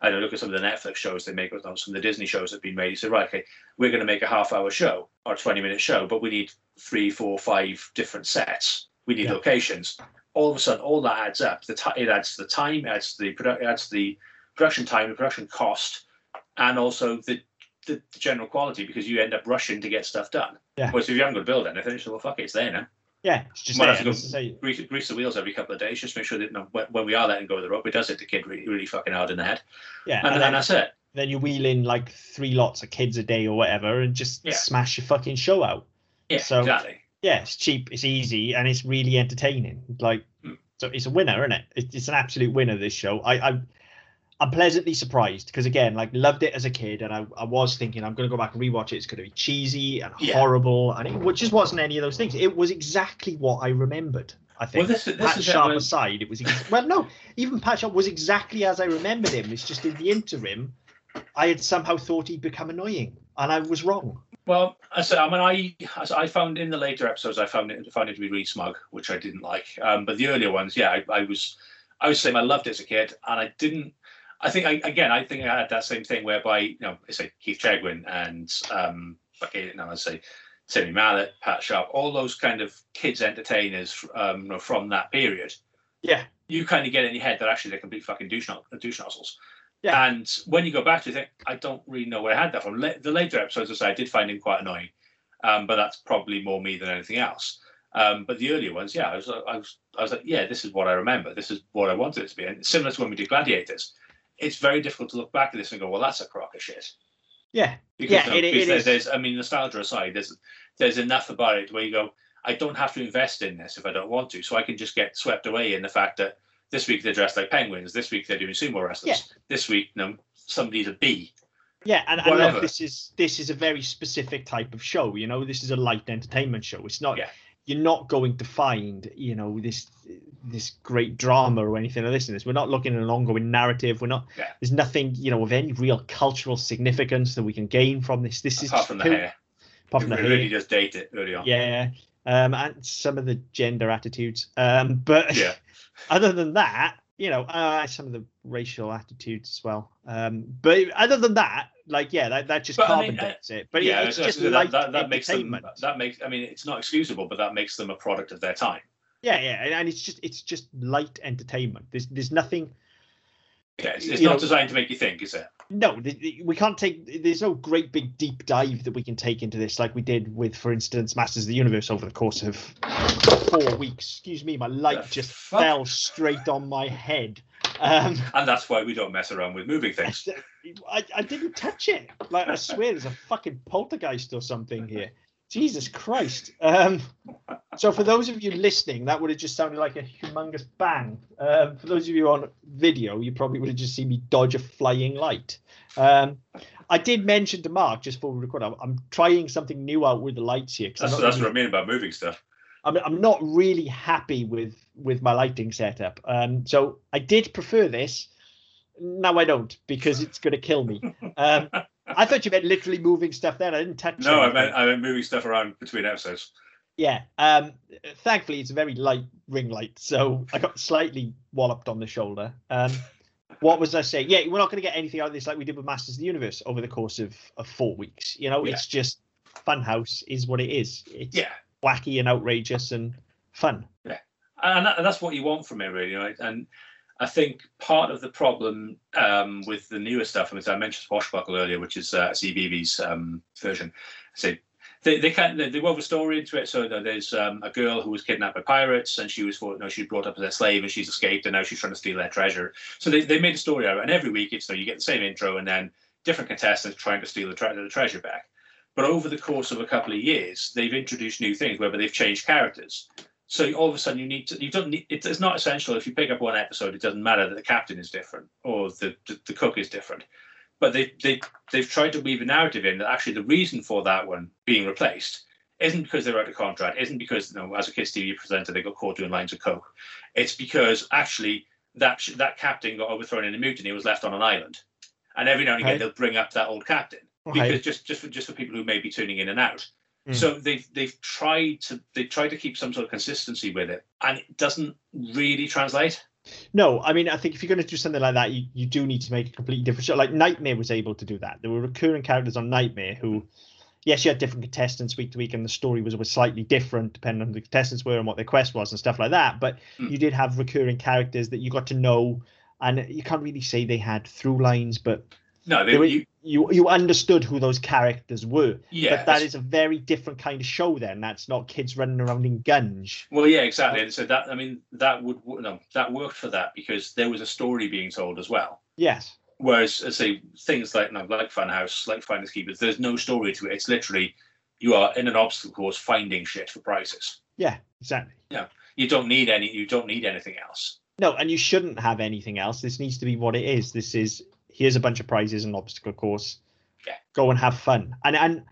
[SPEAKER 2] I don't know, look at some of the Netflix shows they make, or some of the Disney shows that have been made. You say, right, okay, we're going to make a half hour show or a 20 minute show, but we need three, four, five different sets. We need
[SPEAKER 1] Yeah.
[SPEAKER 2] locations. All of a sudden, all that adds up. The ti it adds to the time, it adds to the produ- adds to the production time, the production cost, and also the, the general quality because you end up rushing to get stuff done.
[SPEAKER 1] Yeah.
[SPEAKER 2] Whereas if you haven't got to build anything, say, well, fuck it, it's there now
[SPEAKER 1] Yeah, it's just
[SPEAKER 2] Might
[SPEAKER 1] there.
[SPEAKER 2] have to go-
[SPEAKER 1] say,
[SPEAKER 2] grease, grease the wheels every couple of days. Just make sure that you know, when, when we are letting go of the rope, it does hit the kid really, really fucking hard in the head,
[SPEAKER 1] yeah,
[SPEAKER 2] and,
[SPEAKER 1] and
[SPEAKER 2] and
[SPEAKER 1] then,
[SPEAKER 2] that's it.
[SPEAKER 1] then you wheel in like three lots of kids a day or whatever, and just
[SPEAKER 2] Yeah.
[SPEAKER 1] smash your fucking show out.
[SPEAKER 2] Yeah,
[SPEAKER 1] So-
[SPEAKER 2] exactly.
[SPEAKER 1] Yeah, it's cheap, it's easy, and it's really entertaining. Like,
[SPEAKER 2] Hmm.
[SPEAKER 1] so it's a winner, isn't it? It's, an absolute winner. This show, I, I, I'm pleasantly surprised because again, like, loved it as a kid, and I, I was thinking I'm going to go back and rewatch it. It's going to be cheesy and
[SPEAKER 2] Yeah.
[SPEAKER 1] horrible, and it which just wasn't any of those things. It was exactly what I remembered. I think.
[SPEAKER 2] Well, this, this
[SPEAKER 1] Pat Sharp
[SPEAKER 2] it,
[SPEAKER 1] aside, it was ex- well, no, even Pat Sharp was exactly as I remembered him. It's just in the interim, I had somehow thought he'd become annoying, and I was wrong.
[SPEAKER 2] Well, I said, I mean, I as I found in the later episodes, I found it found it to be really smug, which I didn't like. Um, but the earlier ones, yeah, I, I was, I was saying I loved it as a kid, and I didn't. I think I, again, I think I had that same thing whereby you know, I say Keith Chegwin and um, okay, now I say Timmy Mallett, Pat Sharp, all those kind of kids entertainers um, you know, from that period.
[SPEAKER 1] Yeah.
[SPEAKER 2] You kind of get in your head that actually they're complete fucking douche, douche nozzles.
[SPEAKER 1] Yeah.
[SPEAKER 2] And when you go back to it, think, I don't really know where I had that from. La- the later episodes, I say, I did find him quite annoying. Um, but that's probably more me than anything else. Um, but the earlier ones, yeah, I was, I was, I was like, yeah, this is what I remember. This is what I wanted it to be. And similar to when we did Gladiators, it's very difficult to look back at this and go, well, that's a crock of shit.
[SPEAKER 1] Yeah,
[SPEAKER 2] Because,
[SPEAKER 1] Yeah,
[SPEAKER 2] no,
[SPEAKER 1] it-
[SPEAKER 2] because
[SPEAKER 1] it
[SPEAKER 2] there- there's, I mean, nostalgia aside, there's, there's enough about it where you go, I don't have to invest in this if I don't want to. So I can just get swept away in the fact that this week they're dressed like penguins. This week they're doing sumo wrestlers. This week, you know, somebody's a bee.
[SPEAKER 1] yeah, and, and look, this is this is a very specific type of show. You know, this is a light entertainment show. It's not.
[SPEAKER 2] Yeah.
[SPEAKER 1] You're not going to find, you know, this this great drama or anything like this in this. We're not looking at an ongoing narrative. We're not.
[SPEAKER 2] Yeah.
[SPEAKER 1] There's nothing, you know, of any real cultural significance that we can gain from this. This is
[SPEAKER 2] apart from the hair.
[SPEAKER 1] Apart from
[SPEAKER 2] it
[SPEAKER 1] the hair.
[SPEAKER 2] really does date it early on.
[SPEAKER 1] Yeah. Um, and some of the gender attitudes. Um, but
[SPEAKER 2] Yeah.
[SPEAKER 1] Other than that, you know, uh, some of the racial attitudes as well. Um, but other than that, like, yeah, that, that just
[SPEAKER 2] But I mean,
[SPEAKER 1] dates it. But
[SPEAKER 2] yeah,
[SPEAKER 1] it's just
[SPEAKER 2] that, that, that makes them. That makes. I mean, it's not excusable, but that makes them a product of their time.
[SPEAKER 1] Yeah, yeah, and- and it's just it's just light entertainment. There's there's nothing.
[SPEAKER 2] Yeah, it's, it's not
[SPEAKER 1] know-
[SPEAKER 2] designed to make you think, is it?
[SPEAKER 1] No, we can't take. There's no great big deep dive that we can take into this, like we did with, for instance, Masters of the Universe over the course of four weeks. Excuse me, my light
[SPEAKER 2] The
[SPEAKER 1] just
[SPEAKER 2] fuck?
[SPEAKER 1] fell straight on my head. Um,
[SPEAKER 2] And that's why we don't mess around with moving things.
[SPEAKER 1] I, I didn't touch it. Like I swear, there's a fucking poltergeist or something here. Jesus Christ. Um, so for those of you listening, that would have just sounded like a humongous bang. Um, for those of you on video, you probably would have just seen me dodge a flying light. Um, I did mention to Mark just before we record, I'm, I'm trying something new out with the lights here
[SPEAKER 2] That's, that's
[SPEAKER 1] not
[SPEAKER 2] what I mean about moving stuff.
[SPEAKER 1] I'm, I'm not really happy with with my lighting setup. Um, so I did prefer this. Now I don't because it's going to kill me. I thought you meant literally moving stuff. Then I didn't touch.
[SPEAKER 2] No, I meant I meant moving stuff around between episodes.
[SPEAKER 1] Yeah. Um, thankfully, it's a very light ring light, so I got slightly walloped on the shoulder. Um, what was I saying? Yeah, we're not going to get anything out of this like we did with Masters of the Universe over the course of, of four weeks. You know,
[SPEAKER 2] Yeah.
[SPEAKER 1] it's just Funhouse is what it is. It's
[SPEAKER 2] Yeah,
[SPEAKER 1] wacky and outrageous and fun.
[SPEAKER 2] and, that, and that's what you want from it, really. Right? And I think part of the problem um, with the newer stuff, and as I mentioned Swashbuckle earlier, which is uh, CBB's um, version, so they they kind they, they wove a story into it. So there's um, a girl who was kidnapped by pirates, and she was you know, brought up as a slave, and she's escaped, and now she's trying to steal their treasure. So they, they made a story out and every week it's you, know, you get the same intro, and then different contestants trying to steal the, tre- the treasure back. But over the course of a couple of years, they've introduced new things, whether they've changed characters. So all of a sudden, you need to. You don't need. It, it's not essential. If you pick up one episode, it doesn't matter that the captain is different or the the, the cook is different. But they they they've tried to weave a narrative in that actually the reason for that one being replaced isn't because they're out of contract, isn't because you know as a kids TV presenter they got caught doing lines of coke. It's because actually that that captain got overthrown in a mutiny, was left on an island, and every now and again
[SPEAKER 1] Right.
[SPEAKER 2] they'll bring up that old captain because just just for, just for people who may be tuning in and out.
[SPEAKER 1] Mm.
[SPEAKER 2] So they've they've tried to they tried to keep some sort of consistency with it, and it doesn't really translate.
[SPEAKER 1] No, I mean, I think if you're going to do something like that, you, you do need to make a completely different show. Like Knightmare was able to do that. There were recurring characters on Knightmare who, yes, you had different contestants week to week, and the story was was slightly different depending on who the contestants were and what their quest was and stuff like that. But
[SPEAKER 2] Mm.
[SPEAKER 1] you did have recurring characters that you got to know, and you can't really say they had through lines, but
[SPEAKER 2] No, they,
[SPEAKER 1] were,
[SPEAKER 2] you,
[SPEAKER 1] you you understood who those characters were.
[SPEAKER 2] yeah.
[SPEAKER 1] but that is a very different kind of show. Then that's not kids running around in gunge.
[SPEAKER 2] well, yeah, exactly. And so that I mean that would no that worked for that because there was a story being told as well.
[SPEAKER 1] Yes.
[SPEAKER 2] Whereas, I say things like no, like Funhouse, like Finders Keepers, there's no story to it. It's literally you are in an obstacle course finding shit for prizes.
[SPEAKER 1] Yeah. Exactly.
[SPEAKER 2] Yeah, You don't need any. You don't need anything else.
[SPEAKER 1] No, and you shouldn't have anything else. This needs to be what it is. This is here's a bunch of prizes and obstacle course.
[SPEAKER 2] Yeah.
[SPEAKER 1] Go and have fun. And and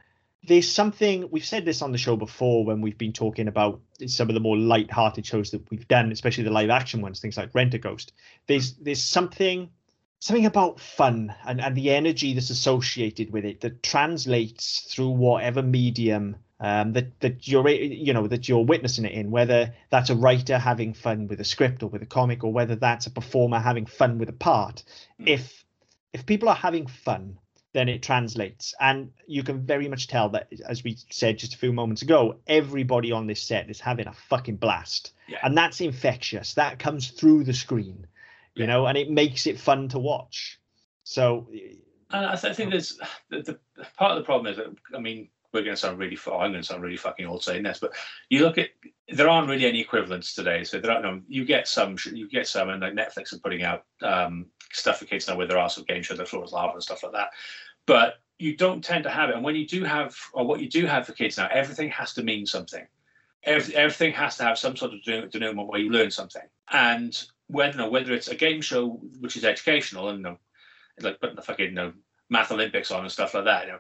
[SPEAKER 1] there's something we've said this on the show before when we've been talking about some of the more light-hearted shows that we've done, especially the live action ones, things like Rentaghost. There's there's something something about fun and, and the energy that's associated with it that translates through whatever medium um, that that you're you know that you're witnessing it in, whether that's a writer having fun with a script or with a comic, or whether that's a performer having fun with a part.
[SPEAKER 2] Mm.
[SPEAKER 1] If if people are having fun, then it translates, and you can very much tell that, as we said just a few moments ago, everybody on this set is having a fucking blast,
[SPEAKER 2] Yeah.
[SPEAKER 1] and that's infectious. That comes through the screen, you
[SPEAKER 2] Yeah.
[SPEAKER 1] know, and it makes it fun to watch. So
[SPEAKER 2] And I, th- I think there's the, the part of the problem is that I mean we're going to sound really. I'm going to sound really fucking old saying this, but you look at there aren't really any equivalents today. So there are. You get some. You get some, and like Netflix are putting out um, stuff for kids now where there are some game shows, the floor is lava and stuff like that. But you don't tend to have it. And when you do have, or what you do have for kids now, everything has to mean something. Every, everything has to have some sort of denouement where you learn something. And whether know, whether it's a game show which is educational and you know, like putting the fucking you know, math Olympics on and stuff like that, you know,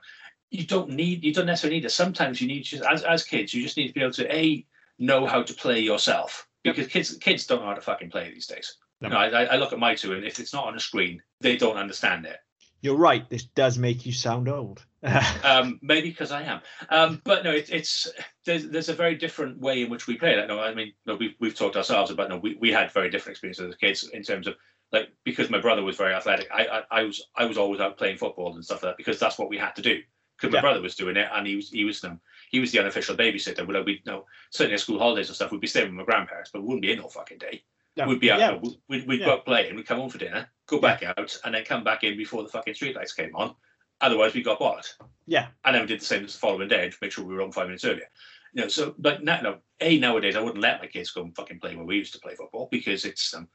[SPEAKER 2] you don't need you don't necessarily need it. Sometimes you need just as as kids, you just need to be able to a know how to play yourself because kids kids don't know how to fucking play these days. No. I, I look at my two, and if it's not on a screen, they don't understand it.
[SPEAKER 1] You're right. This does make you sound old.
[SPEAKER 2] um, maybe because I am. Um, but no, it, it's there's there's a very different way in which we play that. No, I mean, no, we've we've talked ourselves about. No, we, we had very different experiences as kids in terms of like because my brother was very athletic. I, I, I was I was always out playing football and stuff like that because that's what we had to do. Because my yeah. brother was doing it and he was he was um, he was the unofficial babysitter. We'd, we you know certainly at school holidays and stuff. We'd be staying with my grandparents, but we wouldn't be in all fucking day. No. We'd be out. Yeah. we'd, we'd yeah. go out playing. We'd come home for dinner, go back out, and then come back in before the fucking streetlights came on. Otherwise, we got bollocks.
[SPEAKER 1] Yeah.
[SPEAKER 2] And then we did the same as the following day to make sure we were on five minutes earlier. You know, so but now, no, a nowadays I wouldn't let my kids go and fucking play where we used to play football because it's um,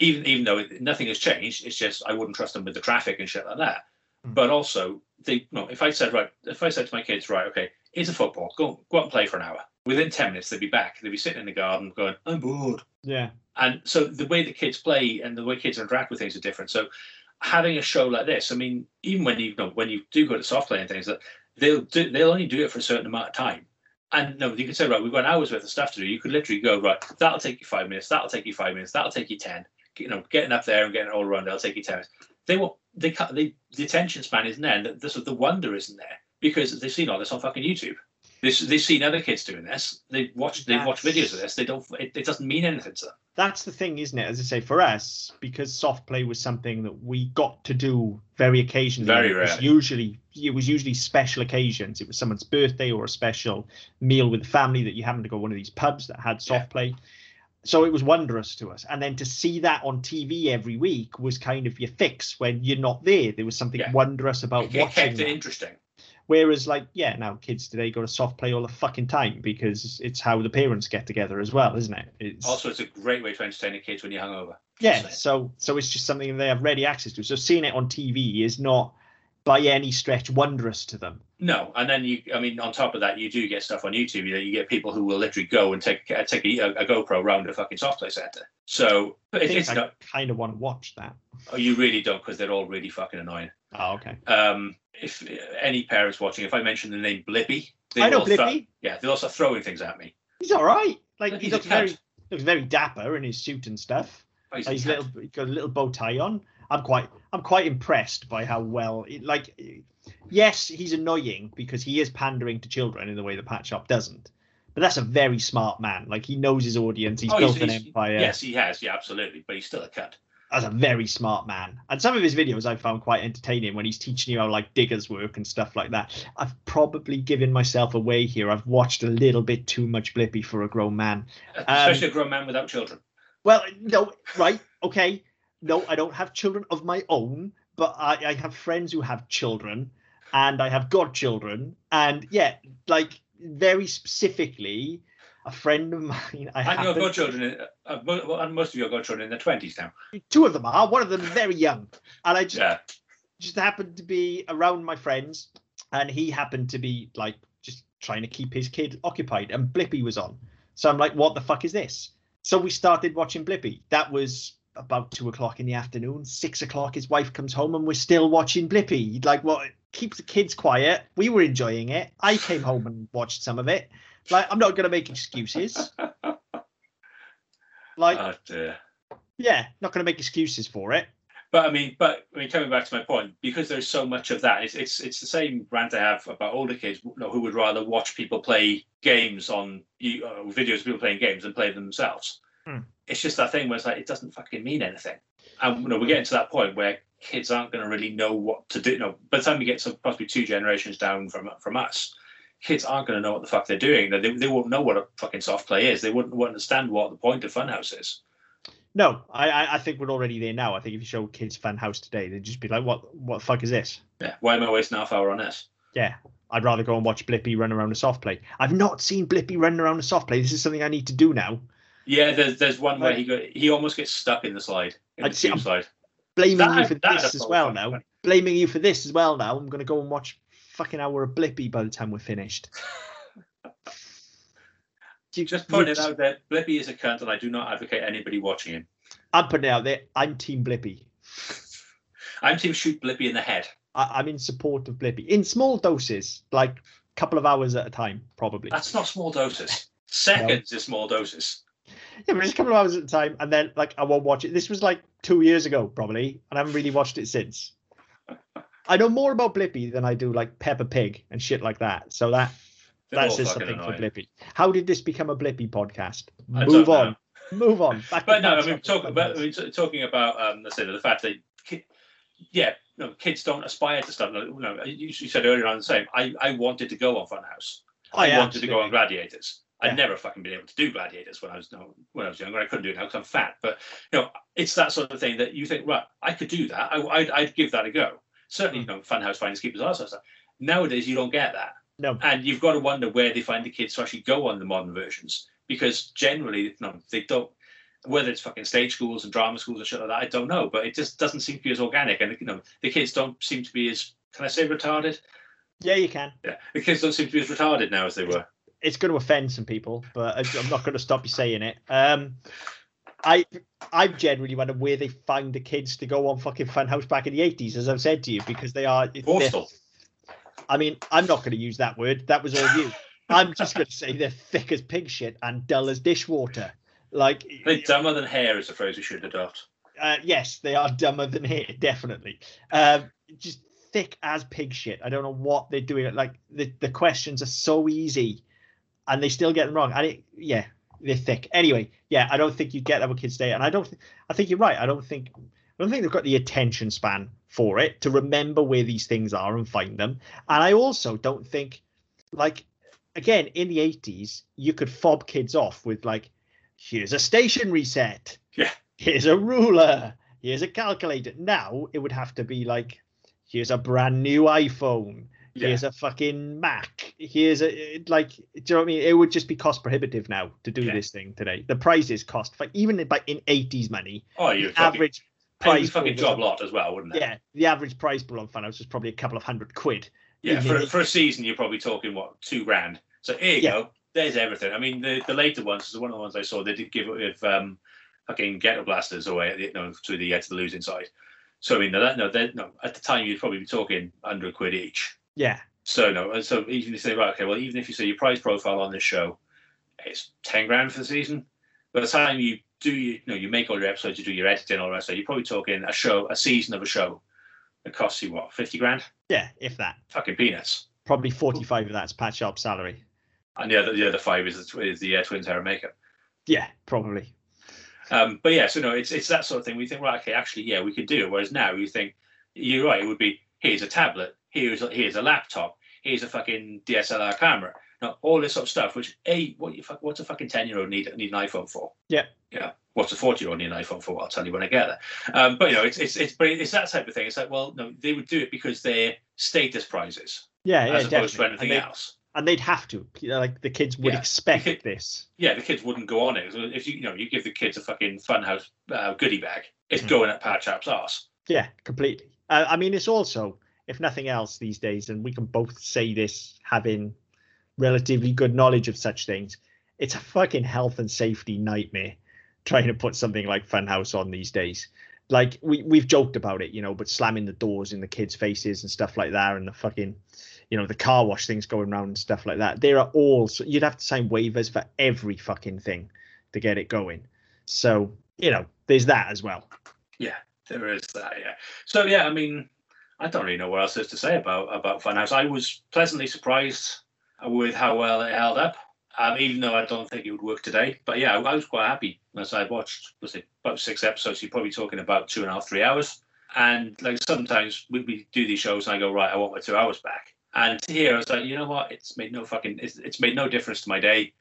[SPEAKER 2] even even though nothing has changed, it's just I wouldn't trust them with the traffic and shit like that. Mm. But also, they no, if I said right, if I said to my kids, right, okay, here's a football, go go out and play for an hour. Within ten minutes, they'd be back. They'd be sitting in the garden going, I'm bored.
[SPEAKER 1] Yeah.
[SPEAKER 2] And so the way the kids play and the way kids interact with things are different. So having a show like this, I mean, even when you, you know, when you do go to soft play and things, that they'll do, they'll only do it for a certain amount of time. And no, you can say, right, we've got an hour's worth of stuff to do. You could literally go, right, that'll take you five minutes, that'll take you five minutes, that'll take you ten. You know, getting up there and getting all around, that'll take you ten minutes. They will they cut the, the attention span isn't there, the, the, the wonder isn't there because they've seen all this on fucking YouTube. They've, they've seen other kids doing this. They've watched they've watched videos of this. They don't. It, it doesn't mean anything to them.
[SPEAKER 1] That's the thing, isn't it? As I say, for us, because soft play was something that we got to do very occasionally.
[SPEAKER 2] Very rare.
[SPEAKER 1] Usually, it was usually special occasions. It was someone's birthday or a special meal with the family that you happened to go to one of these pubs that had soft play. So it was wondrous to us. And then to see that on TV every week was kind of your fix when you're not there. There was something yeah. wondrous about
[SPEAKER 2] it,
[SPEAKER 1] watching. It
[SPEAKER 2] kept it interesting.
[SPEAKER 1] Whereas, like, yeah, now kids today go to soft play all the fucking time because it's how the parents get together as well, isn't it?
[SPEAKER 2] It's... Also, it's a great way to entertain the kids when you're hungover.
[SPEAKER 1] Yeah, so so it's just something they have ready access to. So seeing it on TV is not by any stretch wondrous to them.
[SPEAKER 2] No, and then you, I mean, on top of that, you do get stuff on YouTube. You, know, you get people who will literally go and take take a, a GoPro around a fucking soft play center. So
[SPEAKER 1] it, it's I not kind of want to watch that.
[SPEAKER 2] Oh, you really don't, because they're all really fucking annoying.
[SPEAKER 1] Oh, okay.
[SPEAKER 2] Um, if any parents watching, if I mention the name Blippi,
[SPEAKER 1] I know Blippi. Throw,
[SPEAKER 2] yeah, they'll start throwing things at me.
[SPEAKER 1] He's all right. Like he's he looks very looks very dapper in his suit and stuff. Oh, he's, he's little got a little bow tie on. I'm quite I'm quite impressed by how well it, like yes he's annoying because he is pandering to children in the way the Pat Sharp doesn't but that's a very smart man like he knows his audience he's oh, built he's, an he's, empire
[SPEAKER 2] yes he has yeah absolutely but he's still a cut
[SPEAKER 1] as a very smart man. And some of his videos i found quite entertaining when he's teaching you how like diggers work and stuff like that. I've probably given myself away here. I've watched a little bit too much blippi for a grown man.
[SPEAKER 2] Especially um, a grown man without children.
[SPEAKER 1] well no right okay. No, I don't have children of my own, but I, I have friends who have children, and I have godchildren, and yeah, like very specifically, a friend of mine. I
[SPEAKER 2] and your godchildren, uh, and most of your godchildren in their twenties now.
[SPEAKER 1] Two of them are. One of them very young, and I just yeah. just happened to be around my friends, and he happened to be like just trying to keep his kid occupied, and Blippi was on. So I'm like, what the fuck is this? So we started watching Blippi. That was about two o'clock in the afternoon. Six o'clock, his wife comes home and we're still watching Blippi. Like, what? Keep the kids quiet. We were enjoying it. I came home and watched some of it. Like, I'm not going to make excuses. Like, oh, yeah, not going to make excuses for it.
[SPEAKER 2] But I mean, but I mean, coming back to my point, because there's so much of that, it's it's, it's the same rant I have about older kids you know, who would rather watch people play games on uh, videos of people playing games than play them themselves. Hmm it's just that thing where it's like it doesn't fucking mean anything. And you know, we're getting to that point where kids aren't going to really know what to do. You know, by the time we get to possibly two generations down from from us, kids aren't going to know what the fuck they're doing. They, they won't know what a fucking soft play is. They wouldn't, understand what the point of Funhouse is.
[SPEAKER 1] No, I I think we're already there now. I think if you show kids Funhouse today, they'd just be like, "What what the fuck is this?"
[SPEAKER 2] Yeah, why am I wasting half hour on this?
[SPEAKER 1] Yeah, I'd rather go and watch Blippi run around a soft play. I've not seen Blippi run around a soft play. This is something I need to do now.
[SPEAKER 2] Yeah, there's there's one where he got he almost gets stuck in the slide. In
[SPEAKER 1] I'd
[SPEAKER 2] the
[SPEAKER 1] see-
[SPEAKER 2] slide.
[SPEAKER 1] Blaming
[SPEAKER 2] That-
[SPEAKER 1] you for this as well now.
[SPEAKER 2] funny.
[SPEAKER 1] Blaming you for this as well now. I'm going to go and watch fucking hour of Blippi by the time we're finished. You-
[SPEAKER 2] Just it out that Blippi is a cunt, and I do not advocate anybody watching him.
[SPEAKER 1] I'm putting it out there. I'm Team Blippi.
[SPEAKER 2] I'm team shoot Blippi in the head.
[SPEAKER 1] I, I'm in support of Blippi in small doses, like a couple of hours at a time, probably.
[SPEAKER 2] That's not small doses. Seconds is small doses.
[SPEAKER 1] Yeah, but it's a couple of hours at a time, and then like I won't watch it. This was like two years ago, probably, and I haven't really watched it since. I know more about Blippi than I do like Peppa Pig and shit like that. So that
[SPEAKER 2] They're
[SPEAKER 1] that
[SPEAKER 2] all
[SPEAKER 1] says
[SPEAKER 2] fucking
[SPEAKER 1] something for
[SPEAKER 2] annoying.
[SPEAKER 1] Blippi. How did this become a Blippi podcast?
[SPEAKER 2] I
[SPEAKER 1] Move on. Move on.
[SPEAKER 2] But no, I mean, talk about, I mean, talking about um, let's say the fact that, ki- yeah, no, kids don't aspire to stuff. No, you you, you said earlier on the same. I, I wanted to go on Funhouse.
[SPEAKER 1] Oh,
[SPEAKER 2] I
[SPEAKER 1] yeah,
[SPEAKER 2] wanted to go on. Gladiators.
[SPEAKER 1] Yeah.
[SPEAKER 2] I'd never fucking been able to do Gladiators when I was no, when I was younger. I couldn't do it now because I'm fat. But you know, it's that sort of thing that you think, right, I could do that. I, I'd, I'd give that a go. Certainly, you know, Funhouse finders keepers, all that sort of stuff. Nowadays, you don't get that.
[SPEAKER 1] No.
[SPEAKER 2] And you've got to wonder where they find the kids to actually go on the modern versions because generally, no, they don't. Whether it's fucking stage schools and drama schools and shit like that, I don't know. But it just doesn't seem to be as organic, and you know, the kids don't seem to be as can I say retarded?
[SPEAKER 1] Yeah, you can.
[SPEAKER 2] Yeah, the kids don't seem to be as retarded now as they were.
[SPEAKER 1] It's going to offend some people, but I'm not going to stop you saying it. Um, I I generally wonder where they find the kids to go on fucking Funhouse back in the 80s, as I've said to you, because they are. they're- I mean, I'm not going to use that word. That was all you. I'm just going to say they're thick as pig shit and dull as dishwater. Like,
[SPEAKER 2] They're dumber than hair is the phrase we should adopt.
[SPEAKER 1] uh, yes, they are dumber than hair, definitely. Um, just thick as pig shit. I don't know what they're doing. Like the, the questions are so easy, and they still get them wrong. And it, yeah, they're thick. Anyway, yeah, I don't think you get that with Kids Day, and I don't. th- I think you're right. I don't think. I don't think they've got the attention span for it to remember where these things are and find them. And I also don't think, like, again, in the 80s, you could fob kids off with like, here's a station reset.
[SPEAKER 2] Yeah.
[SPEAKER 1] Here's a ruler. Here's a calculator. Now it would have to be like, here's a brand new iPhone.
[SPEAKER 2] Yeah.
[SPEAKER 1] Here's a fucking Mac. Here's a like, do you know what I mean? It would just be cost prohibitive now to do
[SPEAKER 2] Yeah.
[SPEAKER 1] this thing today. The prices cost, like even in, like in 80s money,
[SPEAKER 2] Oh, you
[SPEAKER 1] the average
[SPEAKER 2] price fucking job lot as well, wouldn't it?
[SPEAKER 1] Yeah, the average price pool on Funhouse was probably a couple of hundred quid.
[SPEAKER 2] Yeah, for, for a season, you're probably talking what two grand. So here you
[SPEAKER 1] Yeah.
[SPEAKER 2] go. There's everything. I mean, the, the later ones, is one of the ones I saw. They did give it with um, fucking ghetto blasters away at the, no, to the uh, to the losing side. So I mean, that, no, no, at the time you'd probably be talking under a quid each.
[SPEAKER 1] Yeah,
[SPEAKER 2] So no, and so even if you say right, okay, well, even if you say your price profile on this show, it's ten grand for the season. By the time you do, you, you know, you make all your episodes, you do your editing, all the rest. So you're probably talking a show, a season of a show. that costs you what, fifty grand?
[SPEAKER 1] yeah, if that.
[SPEAKER 2] Fucking peanuts.
[SPEAKER 1] Probably 45 of that's Pat Sharp's salary.
[SPEAKER 2] And the other, the other five is the, is the uh, hair and makeup.
[SPEAKER 1] Yeah, probably.
[SPEAKER 2] Um, but yeah, so no, it's it's that sort of thing. We think, right, okay, actually, yeah, we could do it. Whereas now you think, you're right, it would be here's a tablet, here's a, here's a laptop, here's a fucking DSLR camera. Now all this sort of stuff, which a what you fuck, what's a fucking ten year old need need an iPhone for?
[SPEAKER 1] Yeah.
[SPEAKER 2] Yeah. What's a forty year old need an iPhone for? I'll tell you when I get there. Um, but you know, it's it's it's but it's that type of thing. It's like, well, no, they would do it because they're status prizes
[SPEAKER 1] Yeah, yeah,
[SPEAKER 2] as opposed to anything
[SPEAKER 1] they,
[SPEAKER 2] else.
[SPEAKER 1] and they'd have to. You know, Like the kids would
[SPEAKER 2] Yeah.
[SPEAKER 1] expect this.
[SPEAKER 2] yeah, the kids wouldn't go on it. If you you know you give the kids a fucking funhouse uh, goodie bag, it's
[SPEAKER 1] Mm.
[SPEAKER 2] going at Pat Sharp's arse.
[SPEAKER 1] Yeah, completely. Uh, I mean, it's also, if nothing else, these days, and we can both say this having relatively good knowledge of such things, it's a fucking health and safety nightmare trying to put something like Funhouse on these days. Like we we've joked about it, you know, but slamming the doors in the kids' faces and stuff like that, and the fucking, you know, the car wash things going around and stuff like that. There are all you'd have to sign waivers for every fucking thing to get it going. So you know, there's that as well.
[SPEAKER 2] Yeah, there is that, yeah. So yeah, I mean, I don't really know what else there is to say about about Funhouse. I was pleasantly surprised with how well it held up, um, even though I don't think it would work today. But yeah, I, I was quite happy as I watched. Was it about six episodes? You're probably talking about two and a half, three hours. And like sometimes we, we do these shows, and I go right, I want my two hours back. And here I was like, you know what? It's made no fucking. It's, it's made no difference to my day,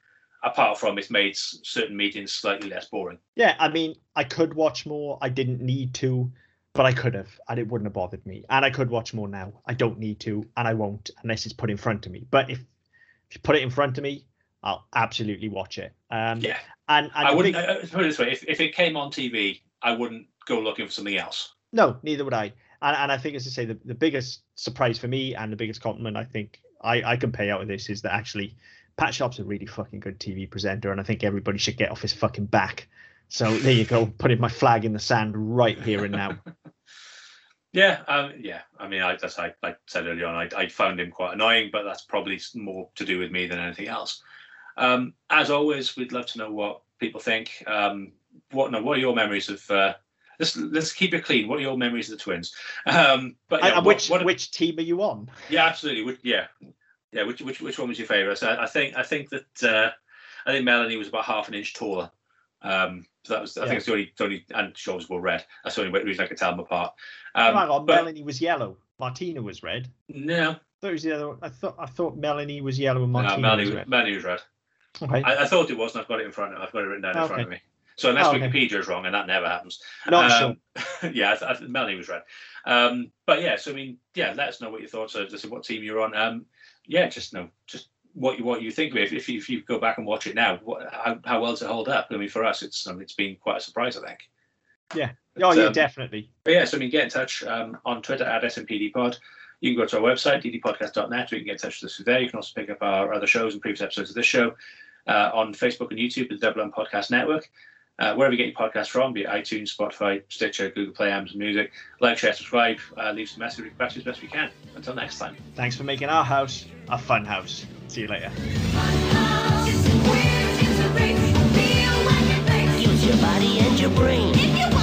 [SPEAKER 2] apart from it's made certain meetings slightly less boring.
[SPEAKER 1] Yeah, I mean, I could watch more. I didn't need to, but I could have, and it wouldn't have bothered me. And I could watch more now. I don't need to, and I won't unless it's put in front of me. But if, if you put it in front of me, I'll absolutely watch it. Um,
[SPEAKER 2] Yeah.
[SPEAKER 1] and, and
[SPEAKER 2] I wouldn't uh, put it this way: if, if it came on TV, I wouldn't go looking for something else.
[SPEAKER 1] No, neither would I. And, and I think, as I say, the, the biggest surprise for me and the biggest compliment I think I, I can pay out of this is that actually Pat Sharp's a really fucking good TV presenter, and I think everybody should get off his fucking back. So there you go, putting my flag in the sand right here and now.
[SPEAKER 2] Yeah, um, yeah. I mean, I just I, I said earlier on, I, I found him quite annoying, but that's probably more to do with me than anything else. Um, as always, we'd love to know what people think. Um, what no, what are your memories of? Uh, let's let's keep it clean. What are your memories of the twins? Um, but yeah, what-
[SPEAKER 1] which
[SPEAKER 2] what-
[SPEAKER 1] which team are you on?
[SPEAKER 2] yeah, absolutely. Which, yeah, yeah. Which which which one was your favourite? So I, I think I think that uh, I think Melanie was about half an inch taller. Um, so that was I
[SPEAKER 1] Yeah.
[SPEAKER 2] think it's the only, the only and she were red. That's the only reason I could tell them apart.
[SPEAKER 1] Oh,
[SPEAKER 2] Um,
[SPEAKER 1] hang on,
[SPEAKER 2] but
[SPEAKER 1] Melanie was yellow. Martina was red.
[SPEAKER 2] no,
[SPEAKER 1] I thought it was the other. one. I thought I thought Melanie was yellow and
[SPEAKER 2] no,
[SPEAKER 1] Martina
[SPEAKER 2] Melanie
[SPEAKER 1] was red.
[SPEAKER 2] Melanie was red.
[SPEAKER 1] Okay.
[SPEAKER 2] I, I thought it was, and I've got it in front of I've got it written down in front of me. So unless
[SPEAKER 1] Oh, okay.
[SPEAKER 2] Wikipedia is wrong, and that never happens.
[SPEAKER 1] Not sure.
[SPEAKER 2] Um, yeah, I, I, Melanie was red. Um, but yeah, so I mean, yeah, let us know what you thought. So, Just what team you're on. Um, yeah, just know just what you what you think of it. If, if you if you go back and watch it now, what, how how well does it hold up? I mean, for us, it's um, it's been quite a surprise, I think.
[SPEAKER 1] Yeah.
[SPEAKER 2] But,
[SPEAKER 1] Oh yeah,
[SPEAKER 2] um,
[SPEAKER 1] definitely.
[SPEAKER 2] But yeah, so I mean, get in touch um, on Twitter at SMPDPod. You can go to our website, ddpodcast.net, or you can get in touch with us there. You can also pick up our other shows and previous episodes of this show uh, on Facebook and YouTube, at the Double M Podcast Network. Uh, wherever you get your podcast from, be it iTunes, Spotify, Stitcher, Google Play, Amazon Music. Like, share, subscribe, uh, leave some message requests as best we can. Until next time.
[SPEAKER 1] Thanks for making our house a fun house. See you later.
[SPEAKER 3] Use your body and your brain.